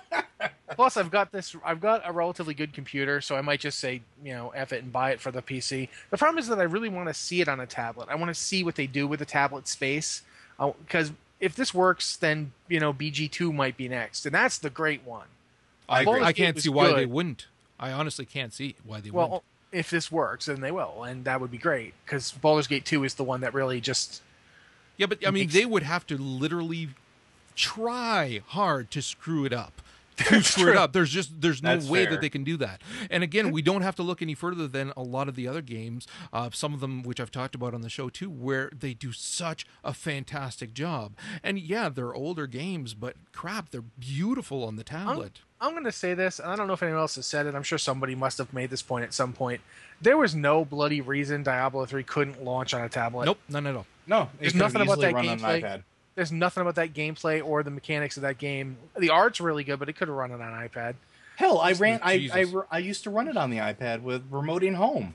E: Plus, I've got this. I've got a relatively good computer, so I might just say, you know, f it and buy it for the PC. The problem is that I really want to see it on a tablet. I want to see what they do with the tablet space, uh, because if this works, then you know, BG Two might be next, and that's the great one.
D: I agree.
C: I can't see why they wouldn't. I honestly can't see why they
E: Well,
C: wouldn't.
E: Well, if this works, then they will, and that would be great because Baldur's Gate Two is the one that really just
C: Yeah, but I mean,
E: makes-
C: they would have to literally try hard to screw it up. To screw it
E: true.
C: up. There's just there's no
D: That's
C: way
D: fair.
C: that they can do that. And again, we don't have to look any further than a lot of the other games, uh, some of them which I've talked about on the show too, where they do such a fantastic job. And yeah, they're older games, but crap, they're beautiful on the tablet.
E: I'm going to say this, and I don't know if anyone else has said it. I'm sure somebody must have made this point at some point. There was no bloody reason Diablo 3 couldn't launch on a tablet.
C: nope, none at all.
D: No, it
E: There's nothing about
D: easily
E: that
D: run on
E: gameplay.
D: An iPad.
E: There's nothing about that gameplay or the mechanics of that game. The art's really good, but it could have run it on an iPad.
D: Hell, I ran. I, I I used to run it on the iPad with remoting home.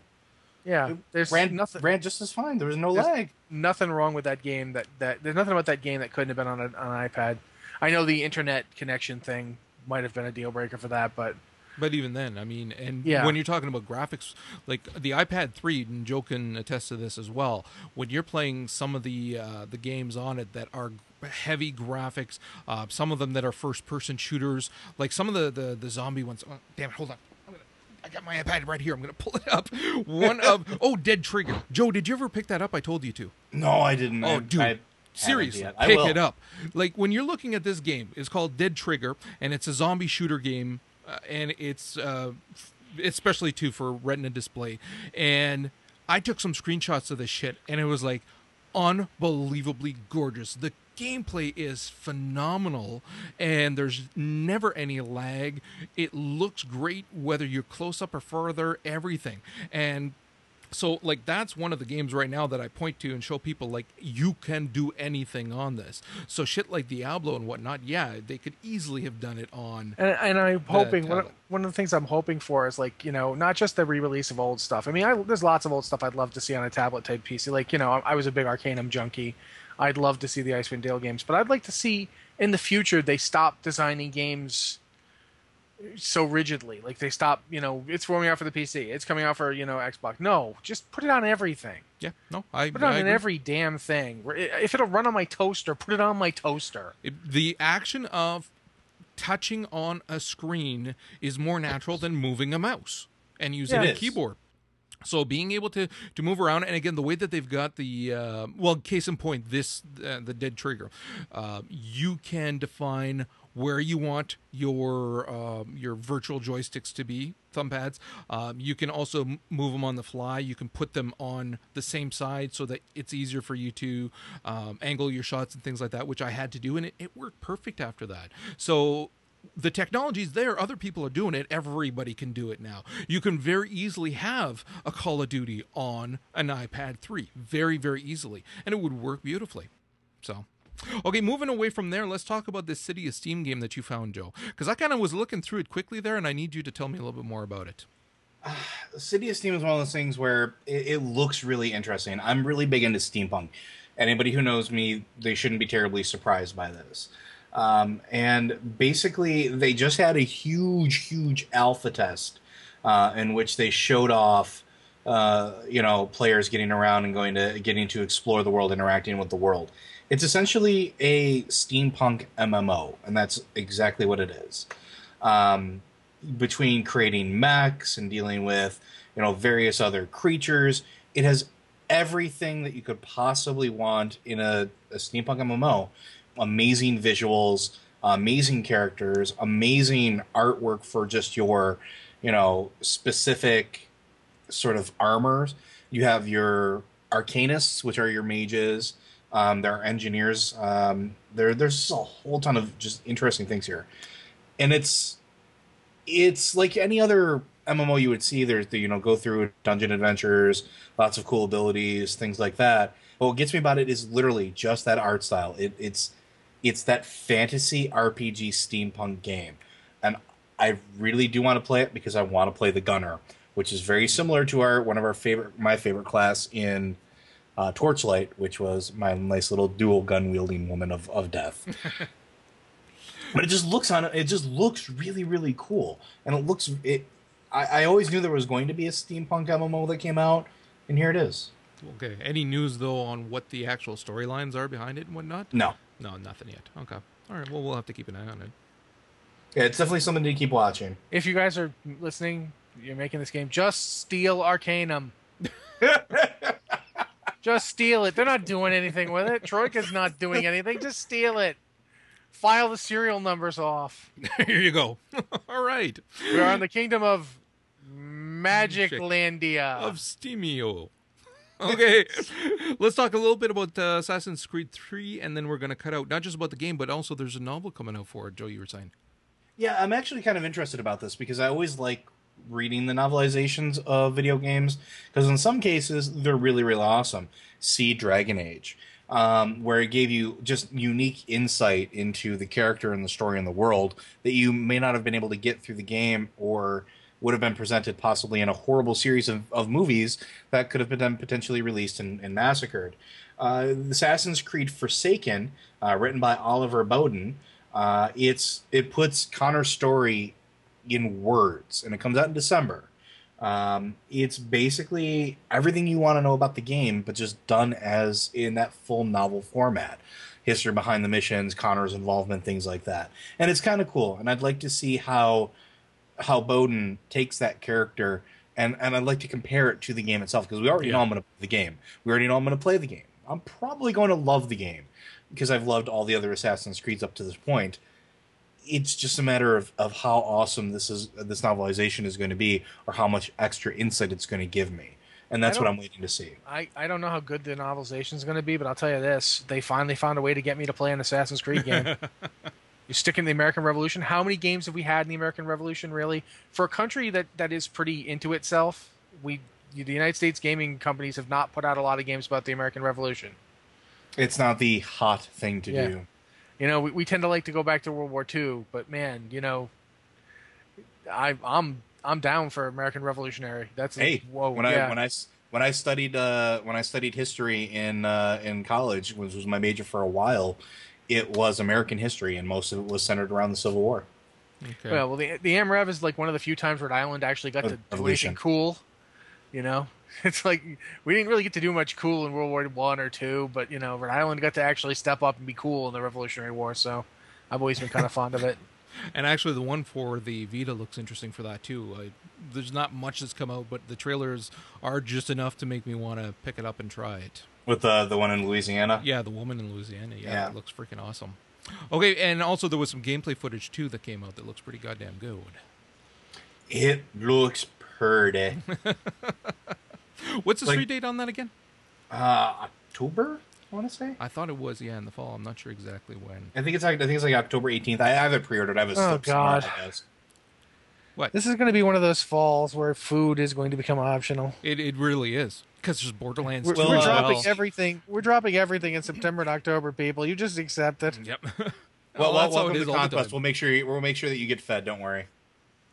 E: Yeah, there's
D: ran
E: nothing,
D: ran just as fine. There was no lag.
E: nothing wrong with that game. That, that there's nothing about that game that couldn't have been on, a, on an iPad. I know the internet connection thing might have been a deal breaker for that, but
C: But even then, I mean, and
E: Yeah.
C: when you're talking about graphics, like the iPad 3, and Joe can attest to this as well. When you're playing some of the uh, the games on it that are heavy graphics, uh, some of them that are first-person shooters, like some of the the, the zombie ones. Oh, damn it! Hold on. I'm gonna, I got my iPad right here. I'm gonna pull it up. One of oh, Dead Trigger. Joe, did you ever pick that up? I told you to.
D: No, I didn't.
C: Oh,
D: I-
C: dude.
D: I haven't
C: Seriously, pick
D: will.
C: it up. Like when you're looking at this game, it's called Dead Trigger, and it's a zombie shooter game, and it's uh, especially too for Retina display. And I took some screenshots of this shit, and it was like unbelievably gorgeous. The gameplay is phenomenal, and there's never any lag. It looks great whether you're close up or further, everything. And So like that's one of the games right now that I point to and show people like you can do anything on this. So shit like Diablo and whatnot, yeah, they could easily have done it on.
E: And, and I'm hoping one of, one of the things I'm hoping for is like you know not just the re-release of old stuff. I mean, I, there's lots of old stuff I'd love to see on a tablet type PC. Like you know, I, I was a big Arcanum junkie. I'd love to see the Icewind Dale games, but I'd like to see in the future they stop designing games so rigidly. Like they stop, you know, it's coming out for the PC, it's coming out for you know Xbox. No, just put it on everything.
C: Yeah, no, I,
E: Put it on
C: I
E: in
C: agree.
E: every damn thing. If it'll run on my toaster, put it on my toaster.
C: The action of touching on a screen is more natural than moving a mouse and using
D: Yeah,
C: a keyboard. So being able to to move around, and again, the way that they've got the uh, well, case in point, this uh, the dead trigger, uh, you can define where you want your um, your virtual joysticks to be, thumb pads. Um, you can also move them on the fly. You can put them on the same side so that it's easier for you to um, angle your shots and things like that, which I had to do, and it, it worked perfect after that. So the technology's there. Other people are doing it. Everybody can do it now. You can very easily have a Call of Duty on an iPad 3, very, very easily, and it would work beautifully. So, okay, moving away from there, let's talk about this City of Steam game that you found, Joe. Because I kind of was looking through it quickly there, and I need you to tell me a little bit more about it.
D: City of Steam is one of those things where it, it looks really interesting. I'm really big into steampunk. Anybody who knows me, they shouldn't be terribly surprised by this. Um, and basically, they just had a huge, huge alpha test uh, in which they showed off, uh, you know, players getting around and going to getting to explore the world, interacting with the world. It's essentially a steampunk MMO, and that's exactly what it is. Um, between creating mechs and dealing with you know various other creatures it has everything that you could possibly want in a, a steampunk mmo amazing visuals amazing characters amazing artwork for just your you know specific sort of armors. You have your arcanists which are your mages um, there are engineers um, there, there's a whole ton of just interesting things here and it's it's like any other MMO you would see. There's the you know go through dungeon adventures, lots of cool abilities, things like that. But what gets me about it is literally just that art style. It, it's it's that fantasy RPG steampunk game, and I really do want to play it because I want to play the gunner, which is very similar to our one of our favorite my favorite class in uh, Torchlight, which was my nice little dual gun wielding woman of, of death. but it just looks on it just looks really really cool and it looks it I, I always knew there was going to be a steampunk mmo that came out and here it is
C: Okay. Any news, though, on what the actual storylines are behind it and whatnot?
D: no
C: No, nothing yet. Okay. All right. Well, we'll have to keep an eye on it.
D: yeah, it's definitely something to keep watching
E: If you guys are listening, you're making this game. Just steal Arcanum. just steal it. They're not doing anything with it. Troika's not doing anything. Just steal it. File the serial numbers off.
C: Here you go. All right.
E: We are in the kingdom of Magiclandia.
C: Of Steamio. Okay, let's talk a little bit about uh, Assassin's Creed 3, and then we're going to cut out not just about the game, but also there's a novel coming out for it, Joe, you were saying.
D: yeah i'm actually kind of interested about this because i always like reading the novelizations of video games because in some cases they're really really awesome see dragon age um, where it gave you just unique insight into the character and the story and the world that you may not have been able to get through the game or would have been presented possibly in a horrible series of, of movies that could have been potentially released and, and massacred. Uh, Assassin's Creed Forsaken, uh, written by Oliver Bowden, uh, it's it puts Connor's story in words, and it comes out in December. Um, it's basically everything you want to know about the game, but just done as in that full novel format. History behind the missions, Connor's involvement, things like that, and it's kind of cool. And I'd like to see how how Bowden takes that character, and and I'd like to compare it to the game itself because we already
C: Yeah.
D: know I'm going to play the game. We already know I'm going to play the game. I'm probably going to love the game because I've loved all the other Assassin's Creeds up to this point it's just a matter of, of how awesome this is this novelization is going to be or how much extra insight it's going to give me and that's what i'm waiting to see
E: I, I don't know how good the novelization is going to be, but I'll tell you this: they finally found a way to get me to play an Assassin's Creed game. you stick in the American Revolution. How many games have we had in the American Revolution? Really, for a country that, that is pretty into itself, we the United States gaming companies have not put out a lot of games about the American Revolution.
D: It's not the hot thing to
E: Yeah.
D: do.
E: You know, we, we tend to like to go back to World War II, but man, you know, I, I'm I'm down for American Revolutionary. That's a,
D: Hey,
E: whoa,
D: when
E: yeah.
D: I when I s- when I studied uh, when I studied history in uh, in college, which was my major for a while, it was American history, and most of it was centered around the Civil War.
C: Okay.
E: Well, well, the the AMREV is like one of the few times Rhode Island actually got to do anything cool. You know, it's like we didn't really get to do much cool in World War One or two, but you know, Rhode Island got to actually step up and be cool in the Revolutionary War. So I've always been kind of fond of it.
C: And actually, the one for the Vita looks interesting for that too. I, there's not much that's come out, but the trailers are just enough to make me want to pick it up and try it.
D: With the the one in Louisiana,
C: Yeah, the woman in Louisiana. Yeah,
D: Yeah.
C: it looks freaking awesome. Okay, and also there was some gameplay footage too that came out that looks pretty goddamn good.
D: it looks pretty.
C: What's the
D: Like-
C: street date on that again?
D: uh, October, I want to say.
C: I thought it was yeah in the fall. I'm not sure exactly when.
D: I think it's like I think it's like October 18th. I have it pre-ordered. I have a
E: Oh,
D: slip somewhere
E: God.
C: What?
E: This is going to be one of those falls where food is going to become optional.
C: It it really is because there's Borderlands.
E: We're, we're dropping
C: well.
E: everything. We're dropping everything in September and October, people. You just accept it.
C: Yep.
D: Well,
C: Well, that's how
D: welcome to
C: the
D: Conquest. We'll make sure you, we'll make sure that you get fed. Don't worry.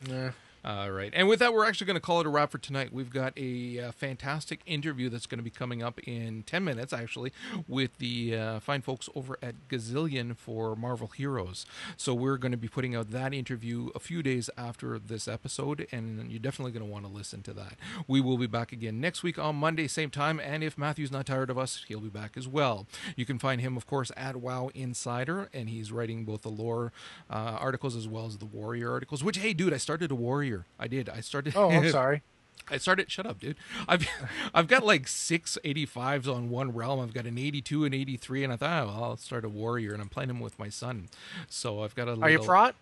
E: Yeah.
C: All right. And with that, we're actually going to call it a wrap for tonight. We've got a uh, fantastic interview that's going to be coming up in 10 minutes, actually, with the uh, fine folks over at Gazillion for Marvel Heroes. So we're going to be putting out that interview a few days after this episode, and you're definitely going to want to listen to that. We will be back again next week on Monday, same time. And if Matthew's not tired of us, he'll be back as well. You can find him, of course, at WoW Insider, and he's writing both the lore uh, articles as well as the warrior articles. Which, hey, dude, I started a warrior. I did. I started.
E: Oh, I'm sorry.
C: I started. Shut up, dude. I've I've got like six 85s on one realm. I've got an 82 and 83, and I thought, oh, well, I'll start a warrior, and I'm playing him with my son. So I've got a.
E: Are you
C: little-
E: prot?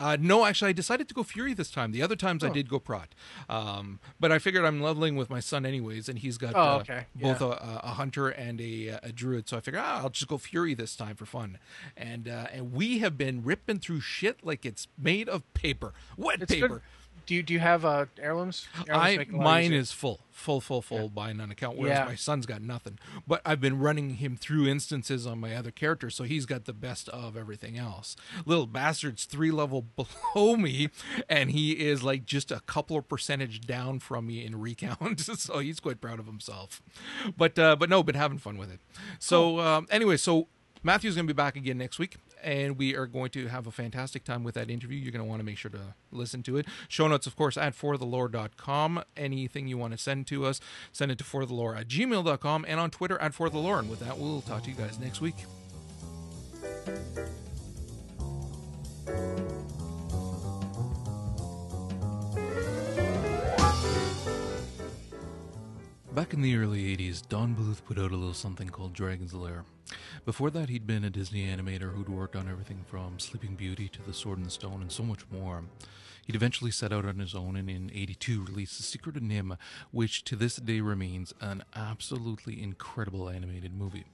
C: uh, no, actually, I decided to go Fury this time. The other times I
E: Oh.
C: did go Prot, um, but I figured I'm leveling with my son anyways, and he's got
E: Oh,
C: uh,
E: okay.
C: both
E: Yeah.
C: a, a hunter and a, a druid. So I figured ah, I'll just go Fury this time for fun. And uh, and we have been ripping through shit like it's made of paper, wet
E: It's
C: paper.
E: good. Do you do you have uh, heirlooms? Heirlooms
C: I
E: make it a lot
C: mine
E: easier.
C: is full, full, full, full by none account. Whereas
E: Yeah.
C: my son's got nothing. But I've been running him through instances on my other character, so he's got the best of everything else. Little bastard's three level below me, and he is like just a couple of percentage down from me in recount. so he's quite proud of himself. But uh, but no, been having fun with it. So um, anyway, so Matthew's going to be back again next week, and we are going to have a fantastic time with that interview. You're going to want to make sure to listen to it. Show notes, of course, at forthelore.com. Anything you want to send to us, send it to forthelore at gmail.com and on Twitter at forthelore. And with that, we'll talk to you guys next week. Back in the early 80s, Don Bluth put out a little something called Dragon's Lair. Before that, he'd been a Disney animator who'd worked on everything from Sleeping Beauty to The Sword and the Stone and so much more. He'd eventually set out on his own and in 82 released The Secret of NIMH, which to this day remains an absolutely incredible animated movie.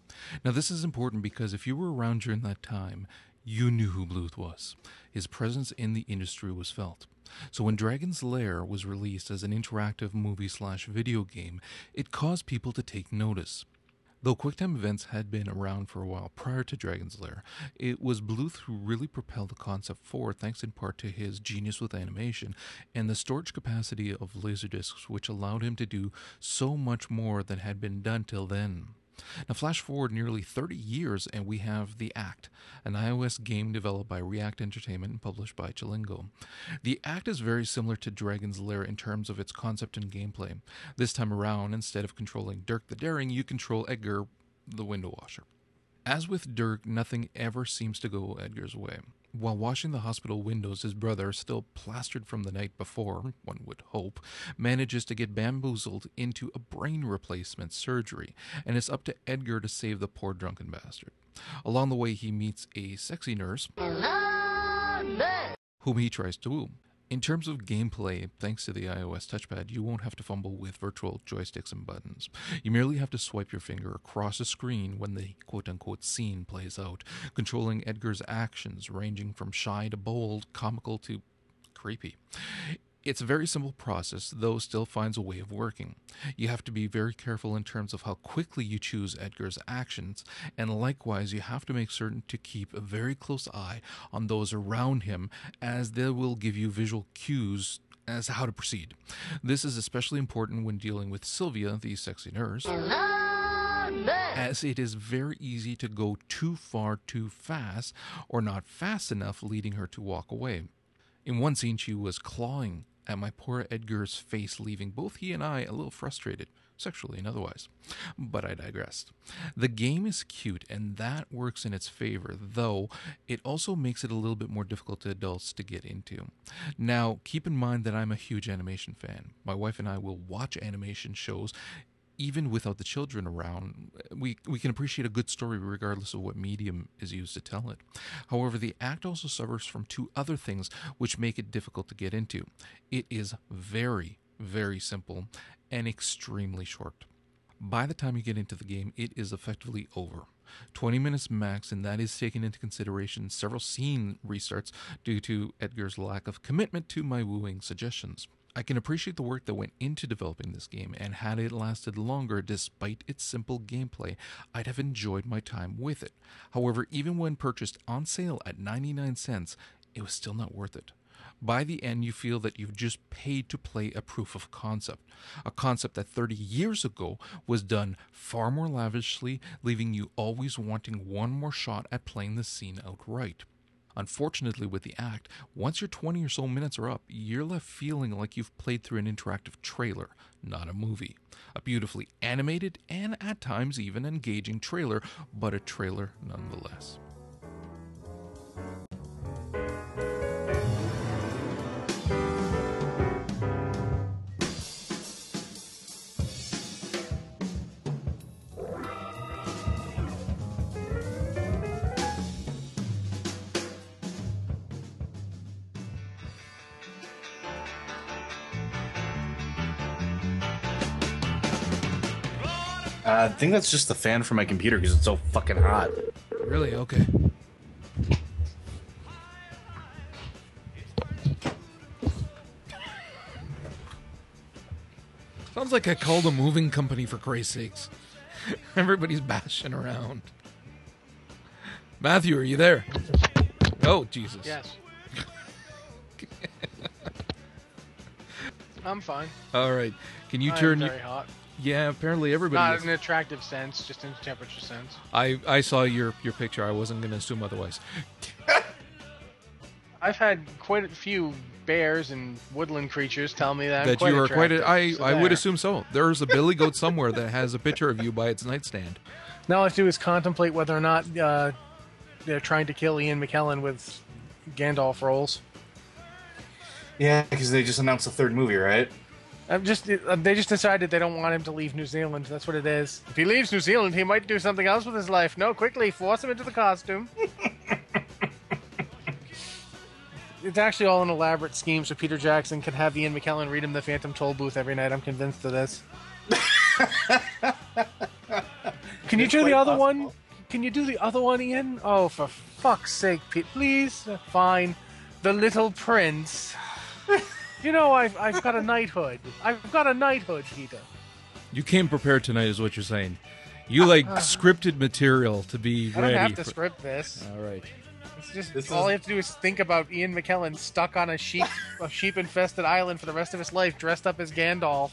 C: Now, this is important because if you were around during that time, you knew who Bluth was. His presence in the industry was felt. So when Dragon's Lair was released as an interactive movie slash video game, it caused people to take notice. Though QuickTime events had been around for a while prior to Dragon's Lair, it was Bluth who really propelled the concept forward thanks in part to his genius with animation and the storage capacity of Laserdiscs, which allowed him to do so much more than had been done till then. Now, flash forward nearly 30 years, and we have The Act, an iOS game developed by React Entertainment and published by Chillingo. The Act is very similar to Dragon's Lair in terms of its concept and gameplay. This time around, instead of controlling Dirk the Daring, you control Edgar the Window Washer. As with Dirk, nothing ever seems to go Edgar's way. While washing the hospital windows, his brother, still plastered from the night before, one would hope, manages to get bamboozled into a brain replacement surgery, and it's up to Edgar to save the poor drunken bastard. Along the way, he meets a sexy nurse whom he tries to woo. In terms of gameplay, thanks to the iOS touchpad, you won't have to fumble with virtual joysticks and buttons. You merely have to swipe your finger across a screen when the quote unquote scene plays out, controlling Edgar's actions ranging from shy to bold, comical to creepy. It's a very simple process, though still finds a way of working. You have to be very careful in terms of how quickly you choose Edgar's actions, and likewise, you have to make certain to keep a very close eye on those around him, as they will give you visual cues as to how to proceed. This is especially important when dealing with Sylvia, the sexy nurse as it is very easy to go too far too fast or not fast enough, leading her to walk away. In one scene, she was clawing at my poor Edgar's face, leaving both he and I a little frustrated, sexually and otherwise. But I digressed. The game is cute, and that works in its favor, though it also makes it a little bit more difficult to adults to get into. Now, keep in mind that I'm a huge animation fan. My wife and I will watch animation shows even without the children around, we, we can appreciate a good story regardless of what medium is used to tell it. However, the act also suffers from two other things which make it difficult to get into. It is very, very simple and extremely short. By the time you get into the game, it is effectively over. 20 minutes max, and that is taking into consideration several scene restarts due to Edgar's lack of commitment to my wooing suggestions. I can appreciate the work that went into developing this game, and had it lasted longer despite its simple gameplay, I'd have enjoyed my time with it. However, even when purchased on sale at 99 cents, it was still not worth it. By the end, you feel that you've just paid to play a proof of concept, a concept that 30 years ago was done far more lavishly, leaving you always wanting one more shot at playing the scene outright. Unfortunately, with the act, once your 20 or so minutes are up, you're left feeling like you've played through an interactive trailer, not a movie. A beautifully animated and at times even engaging trailer, but a trailer nonetheless.
D: Think that's just the fan from my computer because it's so fucking hot.
C: Really? Okay. Sounds like I called a moving company for Christ's sakes. Everybody's bashing around. Matthew, are you there? Oh, Jesus.
E: Yes. I'm fine.
C: All right. Can you
E: I'm
C: turn
E: very
C: your.
E: hot.
C: Yeah, apparently everybody
E: Not
C: is.
E: in an attractive sense, just in a temperature sense.
C: I, I saw your, your picture. I wasn't going to assume otherwise.
E: I've had quite a few bears and woodland creatures tell me that, I'm
C: that
E: quite
C: you are quite. A,
E: attractive,
C: I
E: so
C: I would assume so. There's a billy goat somewhere that has a picture of you by its nightstand.
E: Now all I have to do is contemplate whether or not uh, they're trying to kill Ian McKellen with Gandalf rolls.
D: Yeah, because they just announced a third movie, right?
E: I'm just uh, they just decided they don't want him to leave New Zealand. That's what it is. If he leaves New Zealand, he might do something else with his life. No, quickly force him into the costume. it's actually all an elaborate scheme so Peter Jackson can have Ian McKellen read him the Phantom Tollbooth every night. I'm convinced of this. Can you
D: It's
E: do the other one? Can you do the other one, Ian? Oh, for fuck's sake, Pete, please. Fine. The Little Prince. you know, I've, I've got a knighthood. I've got a knighthood, Peter.
C: You came prepared tonight, is what you're saying. You like uh-huh. scripted material to be
E: I
C: ready.
E: don't have to
C: for-
E: script this.
C: All right.
E: It's just
D: This
E: all
D: is-
E: I have to do is think about Ian McKellen stuck on a sheep a sheep infested island for the rest of his life, dressed up as Gandalf.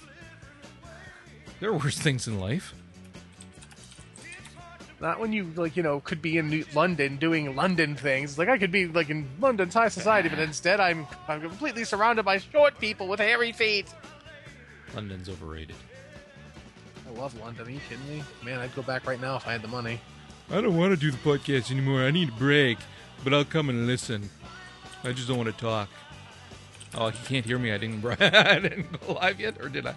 C: There are worse things in life.
E: Not when you like you know could be in New- London doing London things. Like I could be like in London's high society, but instead I'm I'm completely surrounded by short people with hairy feet.
C: London's overrated.
E: I love London. Are you kidding me? Man, I'd go back right now if I had the money.
C: I don't want to do the podcast anymore. I need a break, but I'll come and listen. I just don't want to talk. Oh, he can't hear me. I didn't. I didn't go live yet, or did I?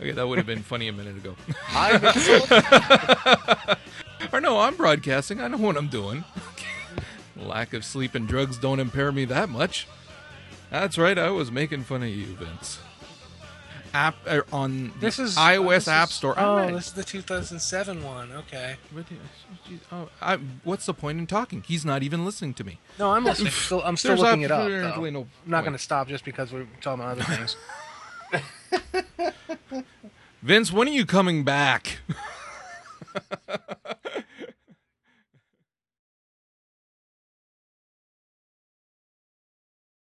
C: okay, that would have been funny a minute ago.
E: I'm
C: or no, I'm broadcasting. I know what I'm doing. Lack of sleep and drugs don't impair me that much. That's right. I was making fun of you, Vince. App uh, on the
E: This is
C: iOS
E: this
C: App
E: is-
C: Store.
E: Oh,
C: Alright.
E: this is the 2007 one. Okay.
C: What do you- oh, I, what's the point in talking? He's not even listening to me.
E: No, I'm listening. Still, I'm still
C: There's
E: looking it up.
C: absolutely
E: though.
C: no
E: I'm not going to stop just because we're talking about other things.
C: Vince, when are you coming back?